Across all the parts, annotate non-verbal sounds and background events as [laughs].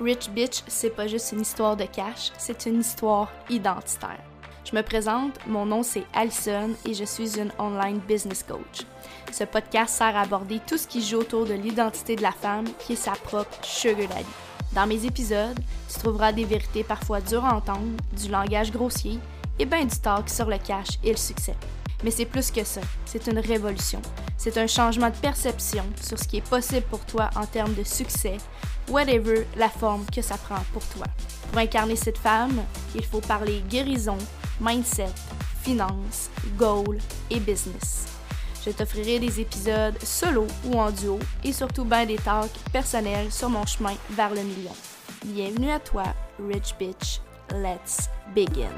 Rich Bitch, c'est pas juste une histoire de cash, c'est une histoire identitaire. Je me présente, mon nom c'est Alison et je suis une online business coach. Ce podcast sert à aborder tout ce qui joue autour de l'identité de la femme qui est sa propre sugar daddy. Dans mes épisodes, tu trouveras des vérités parfois dures à entendre, du langage grossier et bien du talk sur le cash et le succès. Mais c'est plus que ça, c'est une révolution. C'est un changement de perception sur ce qui est possible pour toi en termes de succès, whatever la forme que ça prend pour toi. Pour incarner cette femme, il faut parler guérison, mindset, finance, goal et business. Je t'offrirai des épisodes solo ou en duo et surtout bien des talks personnels sur mon chemin vers le million. Bienvenue à toi, Rich Bitch. Let's begin.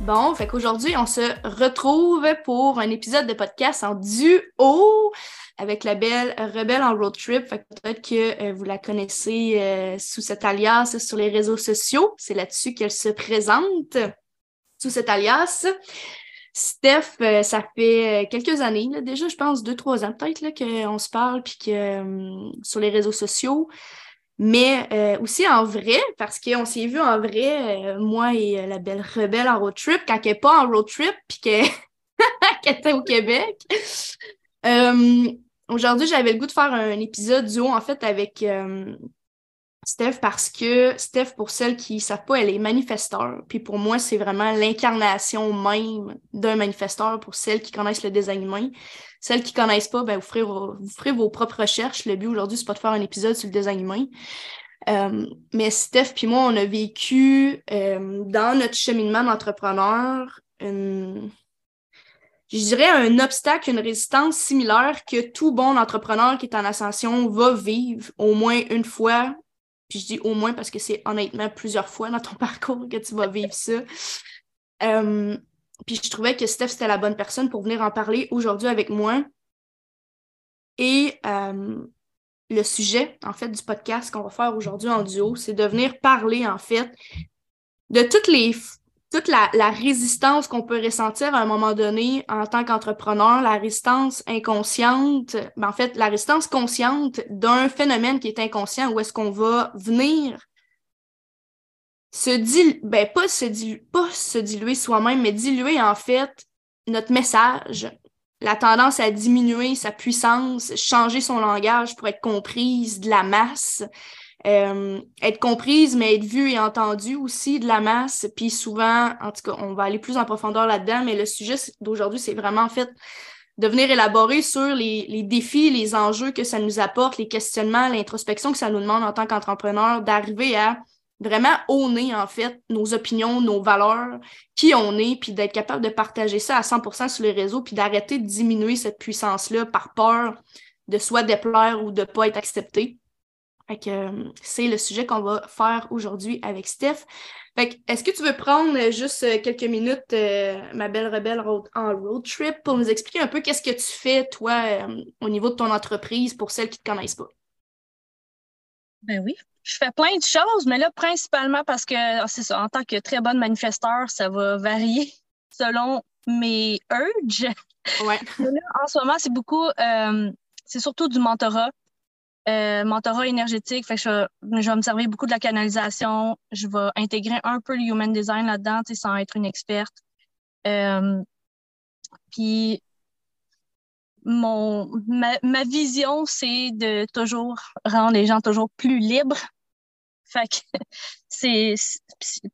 Bon, fait qu'aujourd'hui, on se retrouve pour un épisode de podcast en duo avec la belle Rebelle en road trip. Peut-être que euh, vous la connaissez euh, sous cet alias sur les réseaux sociaux. C'est là-dessus qu'elle se présente, sous cet alias. Steph, euh, ça fait quelques années, déjà, je pense deux, trois ans peut-être qu'on se parle, puis que sur les réseaux sociaux mais aussi en vrai, parce qu'on s'est vu en vrai, moi et la belle rebelle en road trip, quand elle n'est pas en road trip, puis [laughs] qu'elle était au Québec. Aujourd'hui, j'avais le goût de faire un épisode duo, en fait, avec Steph, parce que Steph, pour celles qui ne savent pas, elle est manifesteur. Puis pour moi, c'est vraiment l'incarnation même d'un manifesteur pour celles qui connaissent le design humain. Celles qui connaissent pas, ben, vous, ferez vos, vous ferez vos propres recherches. Le but aujourd'hui, c'est pas de faire un épisode sur le design humain. Euh, mais Steph puis moi, on a vécu euh, dans notre cheminement d'entrepreneur une, je dirais un obstacle, une résistance similaire que tout bon entrepreneur qui est en ascension va vivre au moins une fois. Puis je dis au moins parce que c'est honnêtement plusieurs fois dans ton [laughs] parcours que tu vas vivre ça. Euh, puis je trouvais que Steph, c'était la bonne personne pour venir en parler aujourd'hui avec moi. Et euh, le sujet, en fait, du podcast qu'on va faire aujourd'hui en duo, c'est de venir parler, en fait, de toutes les toute la, résistance qu'on peut ressentir à un moment donné en tant qu'entrepreneur, la résistance inconsciente, ben en fait, la résistance consciente d'un phénomène qui est inconscient, où est-ce qu'on va venir se diluer, ben diluer, pas se diluer soi-même, mais diluer en fait notre message, la tendance à diminuer sa puissance, changer son langage pour être comprise de la masse, euh, être comprise, mais être vue et entendue aussi de la masse. Puis souvent, en tout cas, on va aller plus en profondeur là-dedans, mais le sujet d'aujourd'hui, c'est vraiment en fait de venir élaborer sur les, défis, les enjeux que ça nous apporte, les questionnements, l'introspection que ça nous demande en tant qu'entrepreneur, d'arriver à vraiment honner, en fait, nos opinions, nos valeurs, qui on est, puis d'être capable de partager ça à 100% sur les réseaux, puis d'arrêter de diminuer cette puissance-là par peur de soit déplaire ou de pas être accepté. Fait que euh, c'est le sujet qu'on va faire aujourd'hui avec Steph. Fait que, est-ce que tu veux prendre juste euh, quelques minutes, euh, ma belle rebelle en road trip, pour nous expliquer un peu qu'est-ce que tu fais, toi, au niveau de ton entreprise pour celles qui ne te connaissent pas? Ben oui, je fais plein de choses, mais là, principalement parce que, ah, c'est ça, en tant que très bonne manifesteur, ça va varier [laughs] selon mes urges. Ouais. [laughs] en ce moment, c'est beaucoup, euh, c'est surtout du mentorat. Euh, mentorat énergétique, fait que je, je, vais me servir beaucoup de la canalisation. Je vais intégrer un peu le human design là-dedans, sans être une experte. Euh, puis mon ma, ma vision, c'est de toujours rendre les gens toujours plus libres. Fait que [laughs] c'est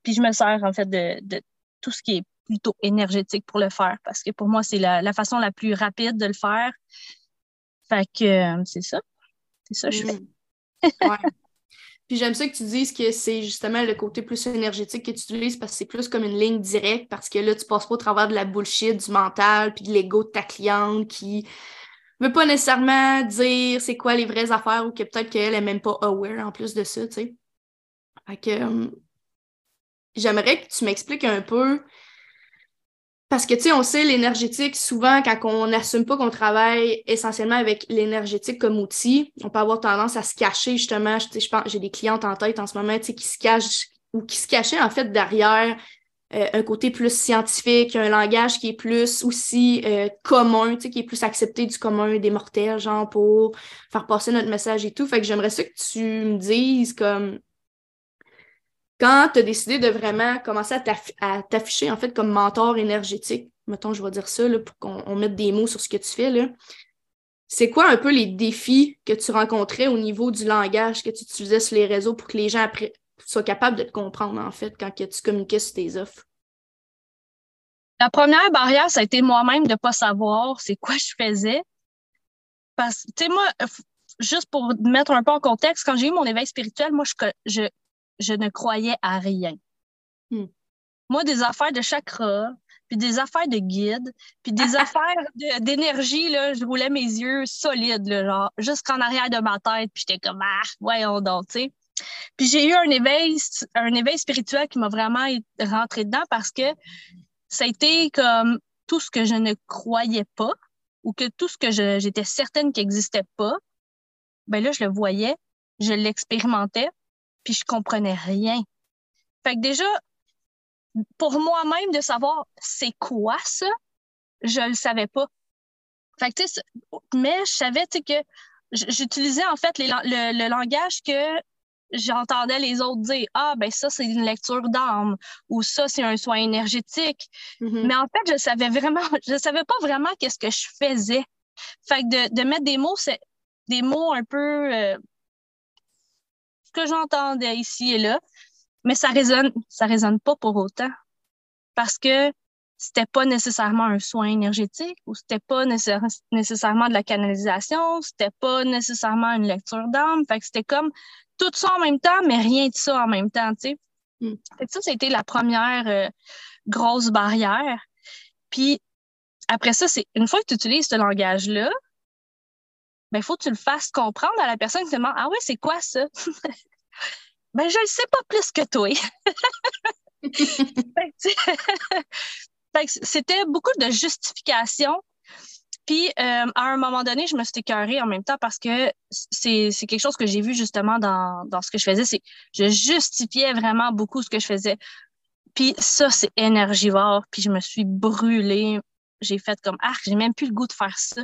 puis je me sers en fait de, de, tout ce qui est plutôt énergétique pour le faire parce que pour moi c'est la, la, façon la plus rapide de le faire. Fait que euh, c'est ça. C'est ça je fais. Mm. ouais. Puis j'aime ça que tu dises que c'est justement le côté plus énergétique que tu utilises parce que c'est plus comme une ligne directe parce que là, tu passes pas au travers de la bullshit, du mental, puis de l'ego de ta cliente qui veut pas nécessairement dire c'est quoi les vraies affaires ou que peut-être qu'elle est même pas aware en plus de ça, tu sais. Fait que euh, j'aimerais que tu m'expliques un peu parce que, tu sais, on sait l'énergétique, souvent, quand on n'assume pas qu'on travaille essentiellement avec l'énergétique comme outil, on peut avoir tendance à se cacher, justement. Je, je pense, j'ai des clientes en tête en ce moment, tu sais, qui se cachent ou qui se cachaient, en fait, derrière euh, un côté plus scientifique, un langage qui est plus aussi euh, commun, qui est plus accepté du commun des mortels, genre pour faire passer notre message et tout. Fait que j'aimerais ça que tu me dises comme quand tu as décidé de vraiment commencer à t'afficher en fait comme mentor énergétique, mettons, je vais dire ça là, pour qu'on mette des mots sur ce que tu fais. C'est quoi un peu les défis que tu rencontrais au niveau du langage que tu utilisais sur les réseaux pour que les gens après, sois capable de te comprendre, en fait, quand tu communiquais sur tes offres? La première barrière, ça a été moi-même de ne pas savoir c'est quoi je faisais. Parce que, tu sais, moi, juste pour mettre un peu en contexte, quand j'ai eu mon éveil spirituel, moi, je, je ne croyais à rien. Hmm. Moi, des affaires de chakra, puis des affaires de guide, puis des [laughs] affaires d'énergie, là, je roulais mes yeux solides, là, genre, jusqu'en arrière de ma tête, puis j'étais comme, ah, voyons donc, tu sais. Puis j'ai eu un éveil, un éveil spirituel qui m'a vraiment rentré dedans parce que ça a été comme tout ce que je ne croyais pas ou que tout ce que j'étais certaine qu'il n'existait pas, ben là, je le voyais, je l'expérimentais, puis je comprenais rien. Fait que déjà, pour moi-même, de savoir c'est quoi ça, je le savais pas. Fait que, mais je savais que j'utilisais en fait le, langage que j'entendais les autres dire ah ben ça c'est une lecture d'âme ou ça c'est un soin énergétique mm-hmm. mais en fait je savais vraiment [laughs] je savais pas vraiment qu'est-ce que je faisais fait que de, mettre des mots c'est des mots un peu euh, que j'entendais ici et là mais ça résonne ça résonne pas pour autant parce que c'était pas nécessairement un soin énergétique ou c'était pas nécessairement de la canalisation, c'était pas nécessairement une lecture d'âme. Fait que c'était comme tout ça en même temps, mais rien de ça en même temps, tu sais. Mm. ça, c'était la première euh, grosse barrière. Puis après ça, c'est une fois que tu utilises ce langage-là, il faut que tu le fasses comprendre à la personne qui te demande Ah oui, c'est quoi ça? [laughs] ben, je ne sais pas plus que toi. [laughs] [laughs] C'était beaucoup de justification. Puis, euh, à un moment donné, je me suis écœurée en même temps parce que c'est quelque chose que j'ai vu justement dans, dans ce que je faisais. C'est je justifiais vraiment beaucoup ce que je faisais. Puis ça, c'est énergivore. Puis je me suis brûlée. J'ai fait comme, ah, j'ai même plus le goût de faire ça.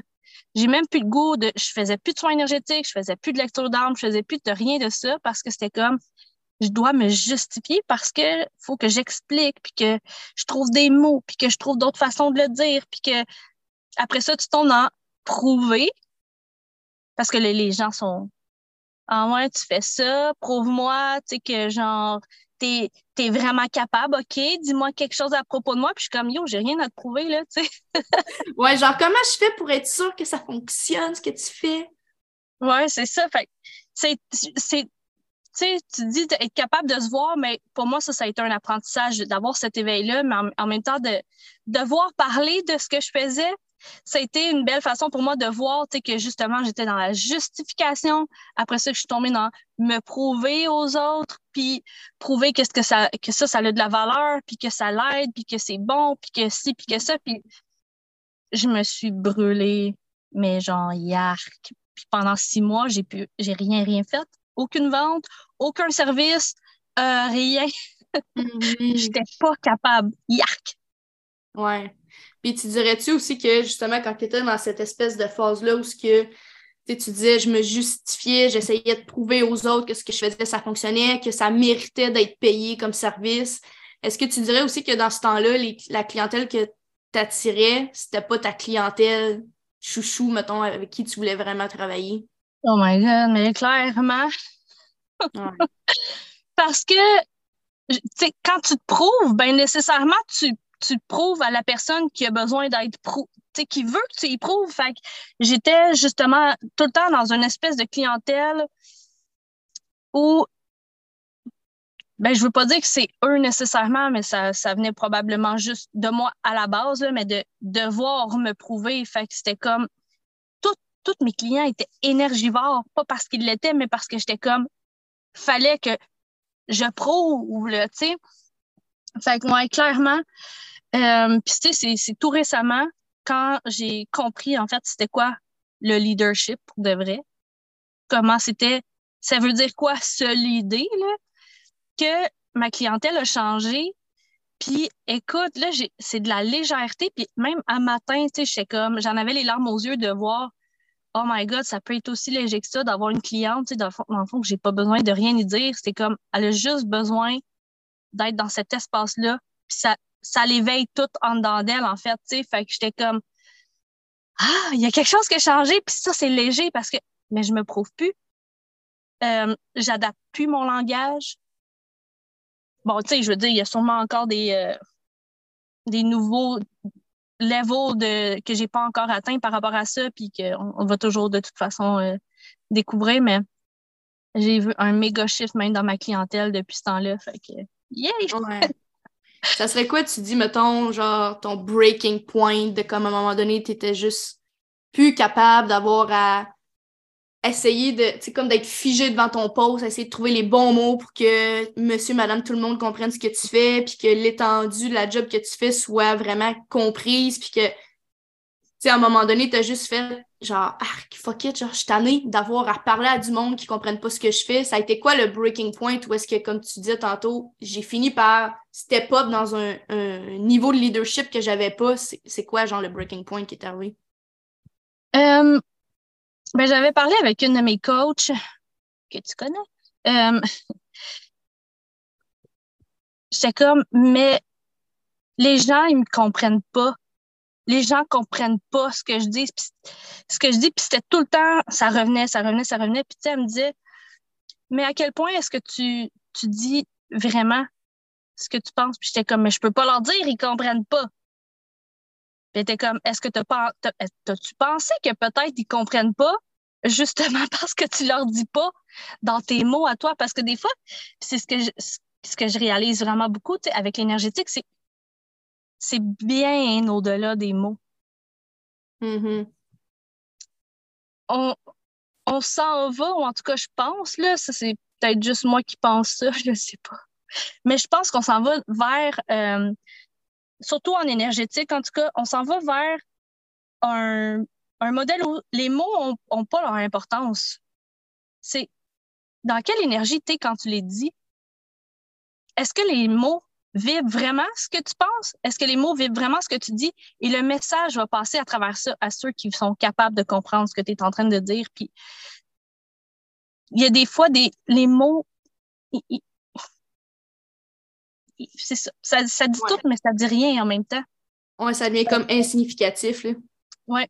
J'ai même plus le goût de, je faisais plus de soins énergétiques, je faisais plus de lecture d'armes, je faisais plus de rien de ça parce que c'était comme, je dois me justifier parce que faut que j'explique, puis que je trouve des mots, puis que je trouve d'autres façons de le dire, puis que après ça, tu tombes dans prouver, parce que les, gens sont Ah ouais, tu fais ça, prouve-moi, tu sais, que genre, t'es es vraiment capable, OK, dis-moi quelque chose à propos de moi, puis je suis comme Yo, j'ai rien à te prouver, là, tu sais. [laughs] ouais, genre, comment je fais pour être sûre que ça fonctionne, ce que tu fais? Ouais, c'est ça. Fait c'est tu sais, tu dis d'être capable de se voir, mais pour moi, ça, ça a été un apprentissage d'avoir cet éveil-là, mais en, même temps, de devoir parler de ce que je faisais, ça a été une belle façon pour moi de voir que justement, j'étais dans la justification. Après ça, je suis tombée dans me prouver aux autres, puis prouver que, que, ça, que ça, ça a de la valeur, puis que ça l'aide, puis que c'est bon, puis que ci, puis que ça. Puis je me suis brûlée, mais genre, yark. Puis pendant six mois, j'ai pu, j'ai rien, rien fait aucune vente, aucun service, euh, rien. [laughs] Mm-hmm. J'étais pas capable. Yark! Ouais. Puis tu dirais-tu aussi que justement, quand tu étais dans cette espèce de phase-là où ce que tu disais, je me justifiais, j'essayais de prouver aux autres que ce que je faisais, ça fonctionnait, que ça méritait d'être payé comme service. Est-ce que tu dirais aussi que dans ce temps-là, la clientèle que tu attirais, c'était pas ta clientèle chouchou, mettons, avec qui tu voulais vraiment travailler? Oh my God, mais clairement. [laughs] Parce que, quand tu te prouves, ben nécessairement, tu, tu prouves à la personne qui a besoin d'être prouvé, qui veut que tu y prouves. Fait j'étais justement tout le temps dans une espèce de clientèle où, ben, je veux pas dire que c'est eux nécessairement, mais ça, ça venait probablement juste de moi à la base, mais de devoir me prouver. Fait que c'était comme, tous mes clients étaient énergivores, pas parce qu'ils l'étaient, mais parce que j'étais comme, fallait que je prouve, tu sais. Fait que moi, clairement, euh, puis tu sais, c'est tout récemment, quand j'ai compris, en fait, c'était quoi le leadership pour de vrai, comment c'était, ça veut dire quoi se leader, là, que ma clientèle a changé, Puis écoute, là, c'est de la légèreté. Puis même à matin, tu sais, comme, j'en avais les larmes aux yeux de voir, oh my God, ça peut être aussi léger que ça d'avoir une cliente, tu sais, dans le fond, que j'ai pas besoin de rien y dire. C'est comme, elle a juste besoin d'être dans cet espace-là. Puis ça, ça l'éveille tout en dedans d'elle, en fait, tu sais. Fait que j'étais comme, ah, il y a quelque chose qui a changé. Puis ça, c'est léger parce que, mais je me prouve plus. Euh, j'adapte plus mon langage. Bon, tu sais, je veux dire, il y a sûrement encore des, euh, des nouveaux levels de, que j'ai pas encore atteint par rapport à ça, puis qu'on on va toujours de toute façon euh, découvrir, mais j'ai vu un méga shift même dans ma clientèle depuis ce temps-là. Fait que, yeah! Ça serait quoi, tu dis, mettons, genre, ton breaking point de comme à un moment donné, tu étais juste plus capable d'avoir à essayer de, tu sais, comme d'être figé devant ton poste, essayer de trouver les bons mots pour que monsieur, madame, tout le monde comprenne ce que tu fais, puis que l'étendue de la job que tu fais soit vraiment comprise, puis que, sais, à un moment donné, tu as juste fait genre, ah, fuck it, genre, je suis tannée d'avoir à parler à du monde qui comprenne pas ce que je fais. Ça a été quoi le breaking point ou est-ce que, comme tu disais tantôt, j'ai fini par step up dans un, niveau de leadership que j'avais pas? C'est quoi, genre, le breaking point qui est arrivé? Euh, ben, j'avais parlé avec une de mes coachs que tu connais. Euh, J'étais comme, mais les gens, ils me comprennent pas. Les gens comprennent pas ce que je dis. ce que je dis, puis c'était tout le temps, ça revenait, ça revenait, ça revenait. Puis elle me disait, mais à quel point est-ce que tu, tu dis vraiment ce que tu penses? Puis j'étais comme, mais je peux pas leur dire, ils comprennent pas. Puis t'es comme, est-ce que t'as-tu pensé que peut-être ils comprennent pas justement [laughs] parce que tu leur dis pas dans tes mots à toi? Parce que des fois, c'est ce que je, ce que je réalise vraiment beaucoup, avec l'énergétique, c'est, c'est bien au-delà des mots. Mm-hmm. On, on s'en va, ou en tout cas, je pense, là, ça c'est peut-être juste moi qui pense ça, [laughs] je sais pas. Mais je pense qu'on s'en va vers euh, surtout en énergétique, en tout cas, on s'en va vers un, modèle où les mots n'ont pas leur importance. C'est dans quelle énergie tu es quand tu les dis? Est-ce que les mots vivent vraiment ce que tu penses? Est-ce que les mots vivent vraiment ce que tu dis? Et le message va passer à travers ça à ceux qui sont capables de comprendre ce que tu es en train de dire. Puis, il y a des fois, des, les mots, c'est ça. Ça, dit tout, mais ça dit rien en même temps. Ouais, ça devient comme insignificatif, là. Ouais.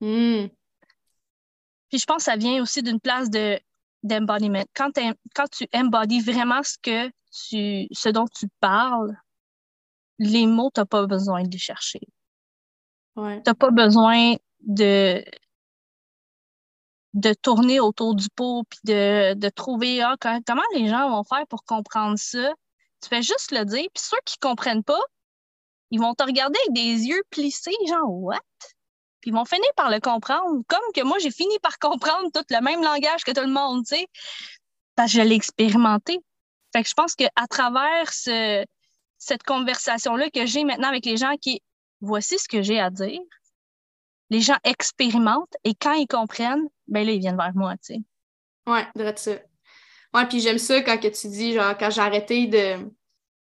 Hmm. Puis je pense que ça vient aussi d'une place de d'embodiment. Quand, quand tu embodies vraiment ce que tu ce dont tu parles, les mots, tu n'as pas besoin de les chercher. Ouais. Tu n'as pas besoin de de tourner autour du pot puis de, de trouver ah, comment les gens vont faire pour comprendre ça? Tu fais juste le dire, puis ceux qui comprennent pas, ils vont te regarder avec des yeux plissés, genre what? Puis ils vont finir par le comprendre, comme que moi j'ai fini par [laughs] comprendre tout le même langage que tout le monde, tu sais, parce que je l'ai expérimenté. Fait que je pense qu'à travers ce, cette conversation-là que j'ai maintenant avec les gens qui voici ce que j'ai à dire, les gens expérimentent et quand ils comprennent, ben là, ils viennent vers moi, tu sais. Ouais, de ça. Ouais, puis j'aime ça quand que tu dis, genre, quand j'ai arrêté de,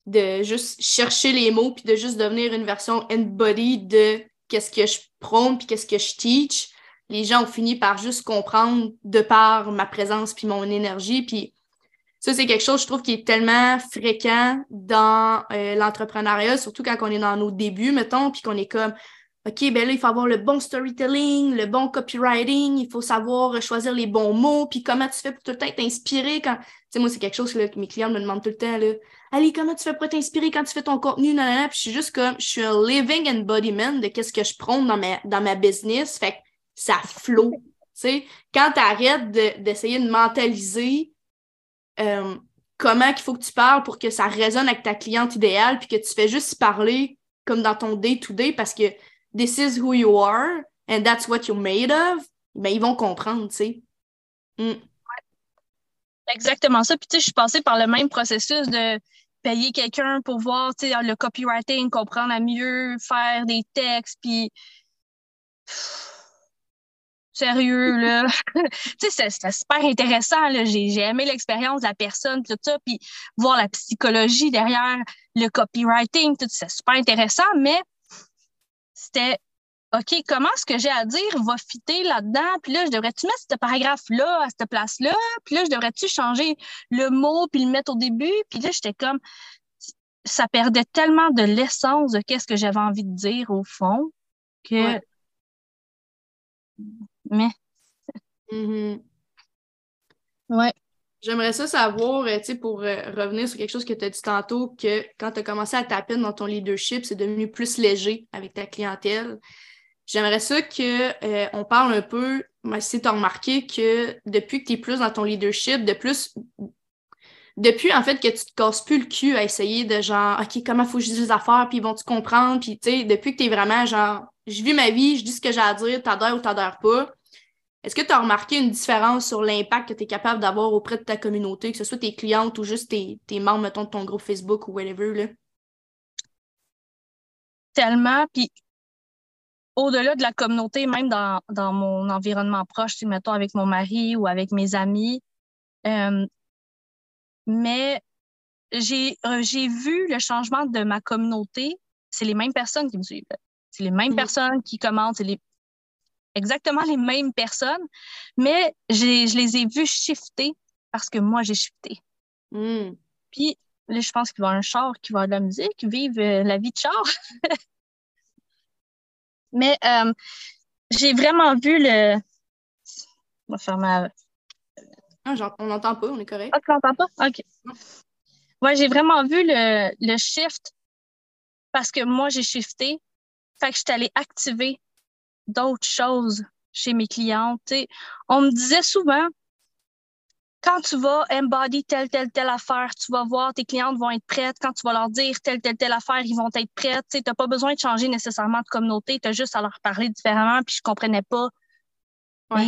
de juste chercher les mots puis de juste devenir une version embody de qu'est-ce que je prône puis qu'est-ce que je teach, les gens ont fini par juste comprendre de par ma présence puis mon énergie. Puis ça, c'est quelque chose, je trouve, qui est tellement fréquent dans euh, l'entrepreneuriat, surtout quand on est dans nos débuts, mettons, puis qu'on est comme OK, ben là, il faut avoir le bon storytelling, le bon copywriting, il faut savoir choisir les bons mots, puis comment tu fais pour tout le temps t'inspirer quand. Tu sais, moi, c'est quelque chose que mes clients me demandent tout le temps, là. Allez, comment tu fais pour t'inspirer quand tu fais ton contenu, nanana, puis je suis juste comme, je suis un living embodiment de qu'est-ce que je prône dans ma, dans ma business, fait que ça flot. Tu sais, quand tu arrêtes d'essayer de, mentaliser euh, comment il faut que tu parles pour que ça résonne avec ta cliente idéale, puis que tu fais juste parler comme dans ton day-to-day, parce que this is who you are and that's what you're made of, ben, ils vont comprendre, tu sais. Mm. Exactement ça. Puis, tu sais, je suis passée par le même processus de payer quelqu'un pour voir, le copywriting, comprendre à mieux, faire des textes, puis sérieux, là. [laughs] tu sais, c'était super intéressant, là. J'ai aimé l'expérience de la personne, tout ça, puis voir la psychologie derrière le copywriting, tout ça, c'est super intéressant, mais c'était OK, comment ce que j'ai à dire va fitter là-dedans? Puis là, je devrais-tu mettre ce paragraphe-là à cette place-là? Puis là, je devrais-tu changer le mot puis le mettre au début? Puis là, j'étais comme, ça perdait tellement de l'essence de qu'est-ce que j'avais envie de dire au fond que. Mais. Mm-hmm. Ouais. J'aimerais ça savoir, euh, tu sais, pour euh, revenir sur quelque chose que tu as dit tantôt, que quand tu as commencé à taper dans ton leadership, c'est devenu plus léger avec ta clientèle. J'aimerais ça qu'on euh, parle un peu, si tu as remarqué que depuis que tu es plus dans ton leadership, de plus depuis en fait que tu te casses plus le cul à essayer de genre OK, comment faut que je dise les affaires, puis ils vont te comprendre, puis tu sais, depuis que tu es vraiment genre je vis ma vie, je dis ce que j'ai à dire, t'adhères ou t'adhères pas. Est-ce que tu as remarqué une différence sur l'impact que tu es capable d'avoir auprès de ta communauté, que ce soit tes clientes ou juste tes, tes membres, mettons, de ton groupe Facebook ou whatever, là? Tellement, puis au-delà de la communauté, même dans, dans mon environnement proche, mettons avec mon mari ou avec mes amis, euh, mais j'ai euh, j'ai vu le changement de ma communauté. C'est les mêmes personnes qui me suivent. C'est les mêmes mm. personnes qui commentent. Les, exactement les mêmes personnes, mais je les ai vues shifter parce que moi, j'ai shifté. Mm. Puis là, je pense qu'il va y avoir un char qui va avoir de la musique, vivre euh, la vie de char. [laughs] mais euh, j'ai vraiment vu le. On va faire ma ah, on n'entend pas, on est correct. Ah, tu n'entends pas? OK. Ouais, j'ai vraiment vu le, le shift parce que moi, j'ai shifté. Fait que je suis allée activer d'autres choses chez mes clientes. On me disait souvent, quand tu vas embody telle, telle, telle affaire, tu vas voir, tes clientes vont être prêtes. Quand tu vas leur dire telle, telle, telle affaire, ils vont être prêtes. Tu n'as pas besoin de changer nécessairement de communauté, tu as juste à leur parler différemment, puis je comprenais pas. Ouais.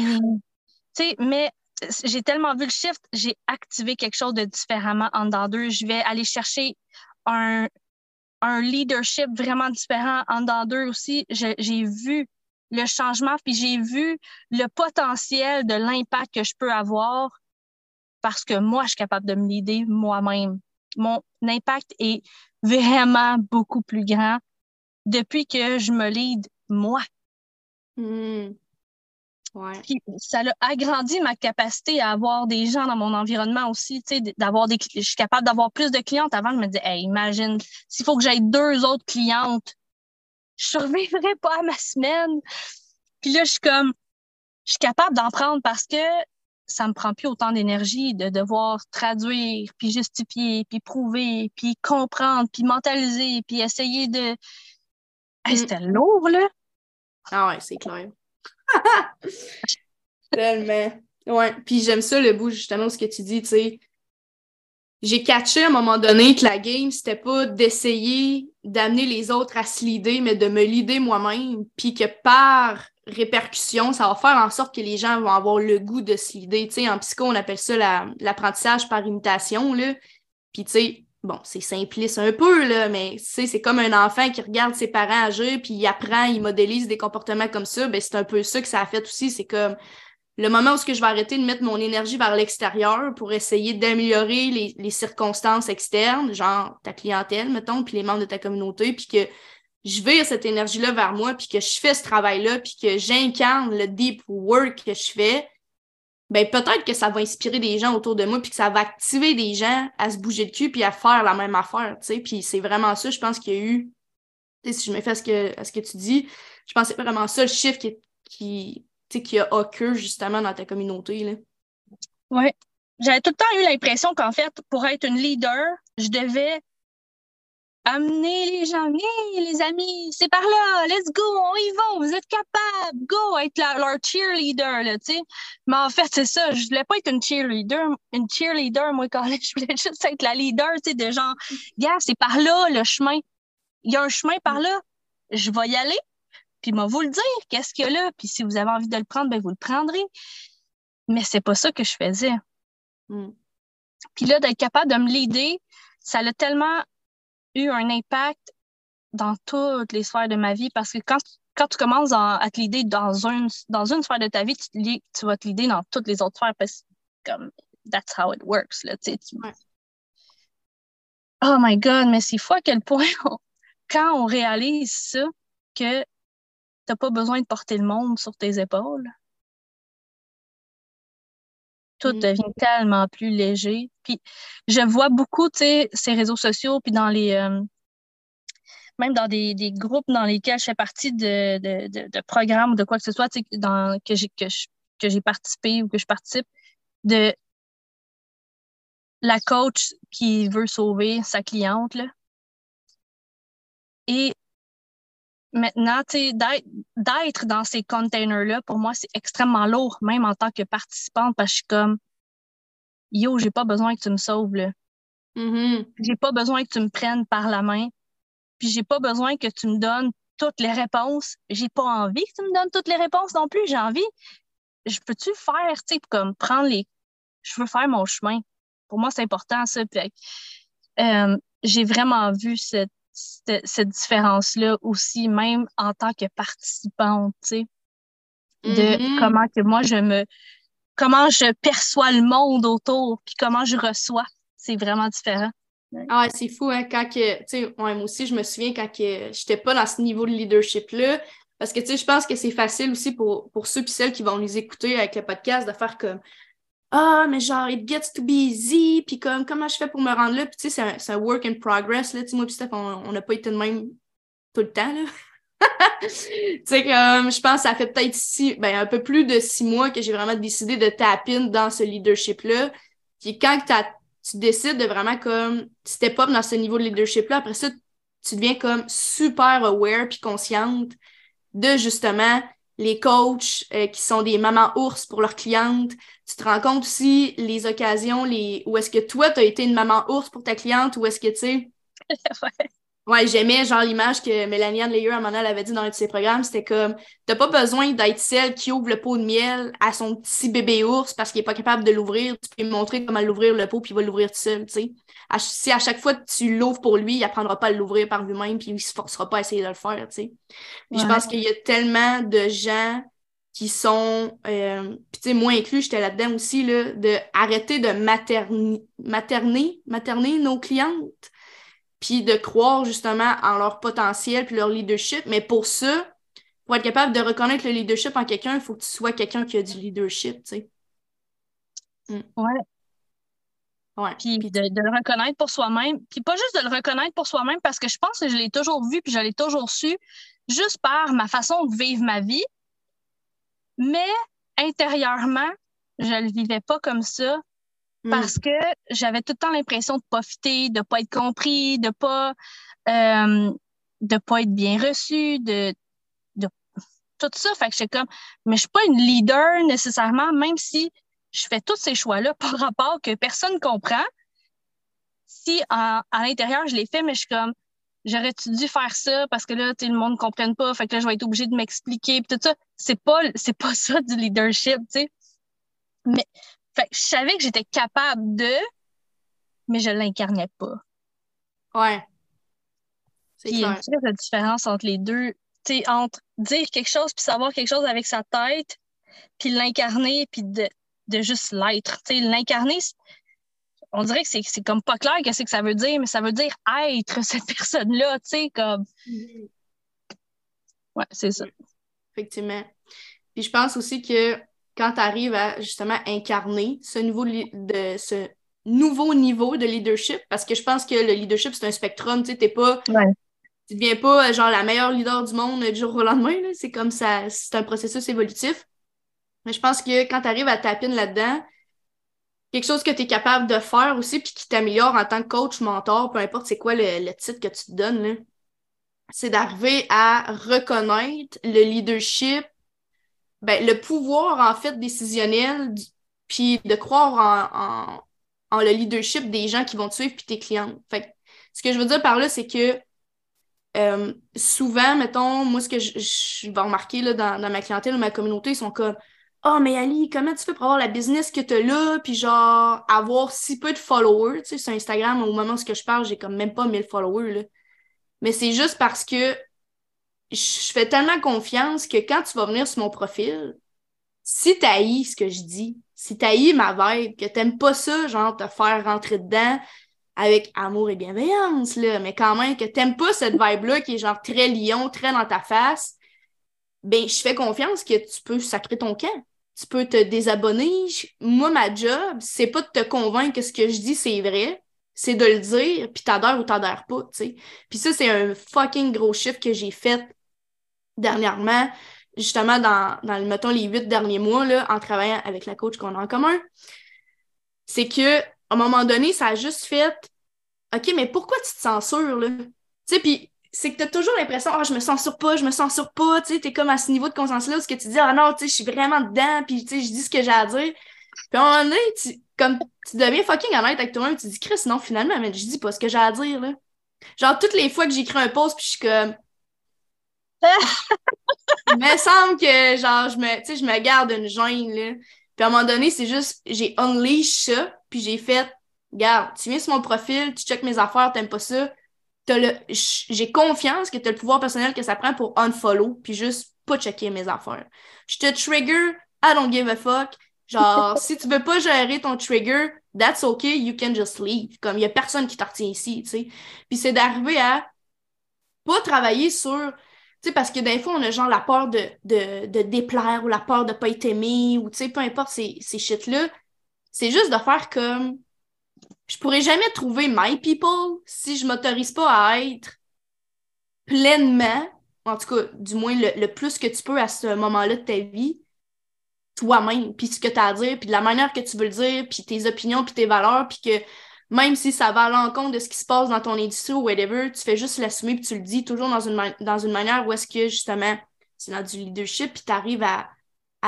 Mais, mais j'ai tellement vu le shift, j'ai activé quelque chose de différemment en dedans d'eux. Je vais aller chercher un, un leadership vraiment différent en dedans d'eux aussi. J'ai vu le changement, puis j'ai vu le potentiel de l'impact que je peux avoir parce que moi, je suis capable de me leader moi-même. Mon impact est vraiment beaucoup plus grand depuis que je me lead moi. Hmm. Puis ça a agrandi ma capacité à avoir des gens dans mon environnement aussi, tu sais, d'avoir des je suis capable d'avoir plus de clientes. Avant, je me disais, hey, imagine, s'il faut que j'aille deux autres clientes, je survivrai pas à ma semaine. Puis là, je suis comme, je suis capable d'en prendre parce que ça me prend plus autant d'énergie de devoir traduire, puis justifier, puis prouver, puis comprendre, puis mentaliser, puis essayer de... Hey, mm. C'était lourd, là. Ah ouais, c'est clair. [laughs] Tellement. Ouais. Puis j'aime ça le bout justement ce que tu dis, tu sais. J'ai catché à un moment donné que la game, c'était pas d'essayer d'amener les autres à se leader, mais de me leader moi-même. Puis que par répercussion, ça va faire en sorte que les gens vont avoir le goût de se leader. Tu sais, en psycho, on appelle ça l'apprentissage par imitation, là. Puis tu sais, bon, c'est simpliste un peu, là, mais c'est comme un enfant qui regarde ses parents agir, puis il apprend, il modélise des comportements comme ça. Ben, c'est un peu ça que ça a fait aussi. C'est comme le moment où ce que je vais arrêter de mettre mon énergie vers l'extérieur pour essayer d'améliorer les, les, circonstances externes, genre ta clientèle, mettons, puis les membres de ta communauté, puis que je vire cette énergie-là vers moi, puis que je fais ce travail-là, puis que j'incarne le deep work que je fais, ben peut-être que ça va inspirer des gens autour de moi, puis que ça va activer des gens à se bouger le cul, puis à faire la même affaire, tu sais. Puis c'est vraiment ça, je pense qu'il y a eu, si je me fais à ce que, à ce que tu dis, je pense que c'est vraiment ça le chiffre qui, qui, qui a occur justement dans ta communauté. Oui. J'avais tout le temps eu l'impression qu'en fait, pour être une leader, je devais amener les gens, hey, les amis, c'est par là, let's go, on y va, vous êtes capables, go, être leur cheerleader, tu sais. Mais en fait, c'est ça, je voulais pas être une cheerleader, une cheerleader, moi, quand [laughs] je voulais juste être la leader, tu sais, de genre, gars, c'est par là, le chemin. Il y a un chemin par là, je vais y aller, puis moi, vous le dire, qu'est-ce qu'il y a là, puis si vous avez envie de le prendre, ben vous le prendrez. Mais c'est pas ça que je faisais. Mm. Puis là, d'être capable de me leader, ça l'a tellement eu un impact dans toutes les sphères de ma vie parce que quand quand tu commences à te l'idée dans une, dans une sphère de ta vie, tu, tu vas te l'idée dans toutes les autres sphères parce que comme that's how it works. Là, tu Oh my God, mais c'est fou à quel point quand on réalise ça, que t'as pas besoin de porter le monde sur tes épaules. Tout mm. devient tellement plus léger. Puis je vois beaucoup, tu sais, ces réseaux sociaux, puis dans les, euh, même dans des, des, groupes dans lesquels je fais partie de, de, de, programmes ou de quoi que ce soit dans, que j'ai que, que j'ai participé ou que je participe, de la coach qui veut sauver sa cliente. Là. Et maintenant, d'être dans ces containers-là, pour moi, c'est extrêmement lourd, même en tant que participante, parce que je suis comme Yo, j'ai pas besoin que tu me sauves là. Mm-hmm. J'ai pas besoin que tu me prennes par la main puis j'ai pas besoin que tu me donnes toutes les réponses. J'ai pas envie que tu me donnes toutes les réponses non plus. J'ai envie, je peux-tu faire, tu sais, comme prendre les. Je veux faire mon chemin. Pour moi, c'est important, ça. Euh, j'ai vraiment vu cette, cette, différence-là aussi, même en tant que participante, tu sais, de mm-hmm. comment que moi, je me. Comment je perçois le monde autour, puis comment je reçois. C'est vraiment différent. Ah, c'est fou, hein, quand que, tu sais, moi aussi, je me souviens quand que j'étais pas dans ce niveau de leadership-là, parce que, tu sais, je pense que c'est facile aussi pour, pour ceux et celles qui vont nous écouter avec le podcast de faire comme Ah, mais genre, it gets to be easy, puis comme, comment je fais pour me rendre là? Puis, tu sais, c'est un, work in progress, là, tu sais, moi, puis Steph, on n'a pas été de même tout le temps, là. [laughs] tu sais, comme, je pense que ça fait peut-être six, ben, un peu plus de six mois que j'ai vraiment décidé de taper dans ce leadership-là. Puis quand tu décides de vraiment comme step up dans ce niveau de leadership-là. Après ça, tu deviens comme super aware puis consciente de justement les coachs euh, qui sont des mamans ours pour leurs clientes. Tu te rends compte aussi les occasions les où est-ce que toi, tu as été une maman ours pour ta cliente ou est-ce que, tu sais, [laughs] j'aimais genre l'image que Mélanie Anne Leyer, à un elle avait dit dans un de ses programmes. C'était comme, t'as pas besoin d'être celle qui ouvre le pot de miel à son petit bébé ours parce qu'il est pas capable de l'ouvrir. Tu peux lui montrer comment l'ouvrir le pot puis il va l'ouvrir tout seul, tu sais. Si à chaque fois tu l'ouvres pour lui, il apprendra pas à l'ouvrir par lui-même puis il se forcera pas à essayer de le faire, tu sais. Je pense qu'il y a tellement de gens qui sont, euh, puis tu sais, moi inclus, j'étais là-dedans aussi, là, de arrêter de materner, materner nos clientes puis de croire justement en leur potentiel puis leur leadership. Mais pour ça, pour être capable de reconnaître le leadership en quelqu'un, il faut que tu sois quelqu'un qui a du leadership, tu sais. Mm. Ouais. Ouais. Puis, de, le reconnaître pour soi-même. Puis pas juste de le reconnaître pour soi-même, parce que je pense que je l'ai toujours vu, puis je l'ai toujours su, juste par ma façon de vivre ma vie. Mais intérieurement, je ne le vivais pas comme ça Mm. parce que j'avais tout le temps l'impression de profiter, de pas être compris, de pas euh, de pas être bien reçu, de, de tout ça. Fait que j'étais comme, mais je suis pas une leader nécessairement, même si je fais tous ces choix-là [laughs] par rapport que personne comprend. Si à l'intérieur je l'ai fait, mais je suis comme, j'aurais-tu dû faire ça parce que là, le monde ne comprenne pas, fait que là, je vais être obligée de m'expliquer. tout ça, c'est pas, c'est pas [laughs] ça du leadership, tu sais. Mais fait que je savais que j'étais capable de, mais je l'incarnais pas. Ouais. C'est Il y a une différence entre les deux. Tu sais, entre dire quelque chose puis savoir quelque chose avec sa tête, puis l'incarner, puis de, de juste l'être. Tu sais, l'incarner, on dirait que c'est comme pas clair qu'est-ce que ça veut dire, mais ça veut dire être [laughs] cette personne-là, tu sais, comme. Mm-hmm. Ouais, c'est ça. Effectivement. Puis je pense aussi que quand tu arrives à justement incarner ce nouveau, de, ce nouveau niveau de leadership, parce que je pense que le leadership, c'est un spectrum, tu sais, t'es pas... Tu deviens pas genre la meilleure leader du monde du jour au lendemain, c'est comme ça, c'est un processus évolutif. Mais je pense que quand tu arrives à taper là-dedans, quelque chose que tu es capable de faire aussi, puis qui t'améliore en tant que coach, mentor, peu importe c'est quoi le, le, titre que tu te donnes, c'est d'arriver à reconnaître le leadership ben, le pouvoir, en fait, décisionnel, puis de croire en, le leadership des gens qui vont te suivre, puis tes clients. Fait ce que je veux dire par là, c'est que euh, souvent, mettons, moi, ce que je, vais remarquer là, dans, ma clientèle ou ma communauté, ils sont comme Ah, oh, mais Ali, comment tu fais pour avoir la business que tu as là, puis genre avoir si peu de followers? Tu sais, sur Instagram, au moment où je parle, j'ai comme même pas 1000 followers. Là. Mais c'est juste parce que je fais tellement confiance que quand tu vas venir sur mon profil, si tu haïs ce que je dis, si tu haïs ma vibe, que t'aimes pas ça, genre te faire rentrer dedans avec amour et bienveillance, là, mais quand même que t'aimes pas cette vibe-là qui est genre très lion, très dans ta face, ben je fais confiance que tu peux sacrer ton camp. Tu peux te désabonner. Moi, ma job, c'est pas de te convaincre que ce que je dis, c'est vrai. C'est de le dire, puis t'adhères ou t'adhères pas, tu sais. Puis ça, c'est un fucking gros chiffre que j'ai fait dernièrement, justement dans, dans mettons, les huit derniers mois, en travaillant avec la coach qu'on a en commun. C'est que, à un moment donné, ça a juste fait OK, mais pourquoi tu te censures, là? Tu sais, puis c'est que tu as toujours l'impression, ah, je me censure pas, je me censure pas, tu sais, tu es comme à ce niveau de conscience-là où ce que tu dis, ah non, tu sais, je suis vraiment dedans, puis tu sais, je dis ce que j'ai à dire. Puis à un moment tu, comme, tu deviens fucking honnête avec toi-même, tu dis, Chris, non, finalement, mais je dis pas ce que j'ai à dire, là. Genre, toutes les fois que j'écris un post, puis je suis comme. Il me semble que, genre, je me, tu sais, je me garde une gêne, là. Puis à un moment donné, c'est juste, j'ai unleash ça, puis j'ai fait, regarde, tu viens sur mon profil, tu checkes mes affaires, t'aimes pas ça, j'ai confiance que tu as le pouvoir personnel que ça prend pour unfollow, puis juste pas checker mes affaires. Je te trigger, I don't give a fuck. Genre, [laughs] si tu veux pas gérer ton trigger, that's okay, you can just leave. Comme, il y a personne qui t'en retient ici, tu sais. Puis c'est d'arriver à pas travailler sur... Tu sais, parce que des fois, on a genre la peur de, de, de déplaire ou la peur de pas être aimé ou, tu sais, peu importe ces, ces shit-là. C'est juste de faire comme je pourrais jamais trouver my people si je m'autorise pas à être pleinement, en tout cas, du moins le, plus que tu peux à ce moment-là de ta vie, toi-même, puis ce que tu as à dire, puis de la manière que tu veux le dire, puis tes opinions, puis tes valeurs, puis que même si ça va à l'encontre de ce qui se passe dans ton industrie ou whatever, tu fais juste l'assumer, puis tu le dis toujours dans une, dans une manière où est-ce que, justement, c'est dans du leadership, puis tu arrives à,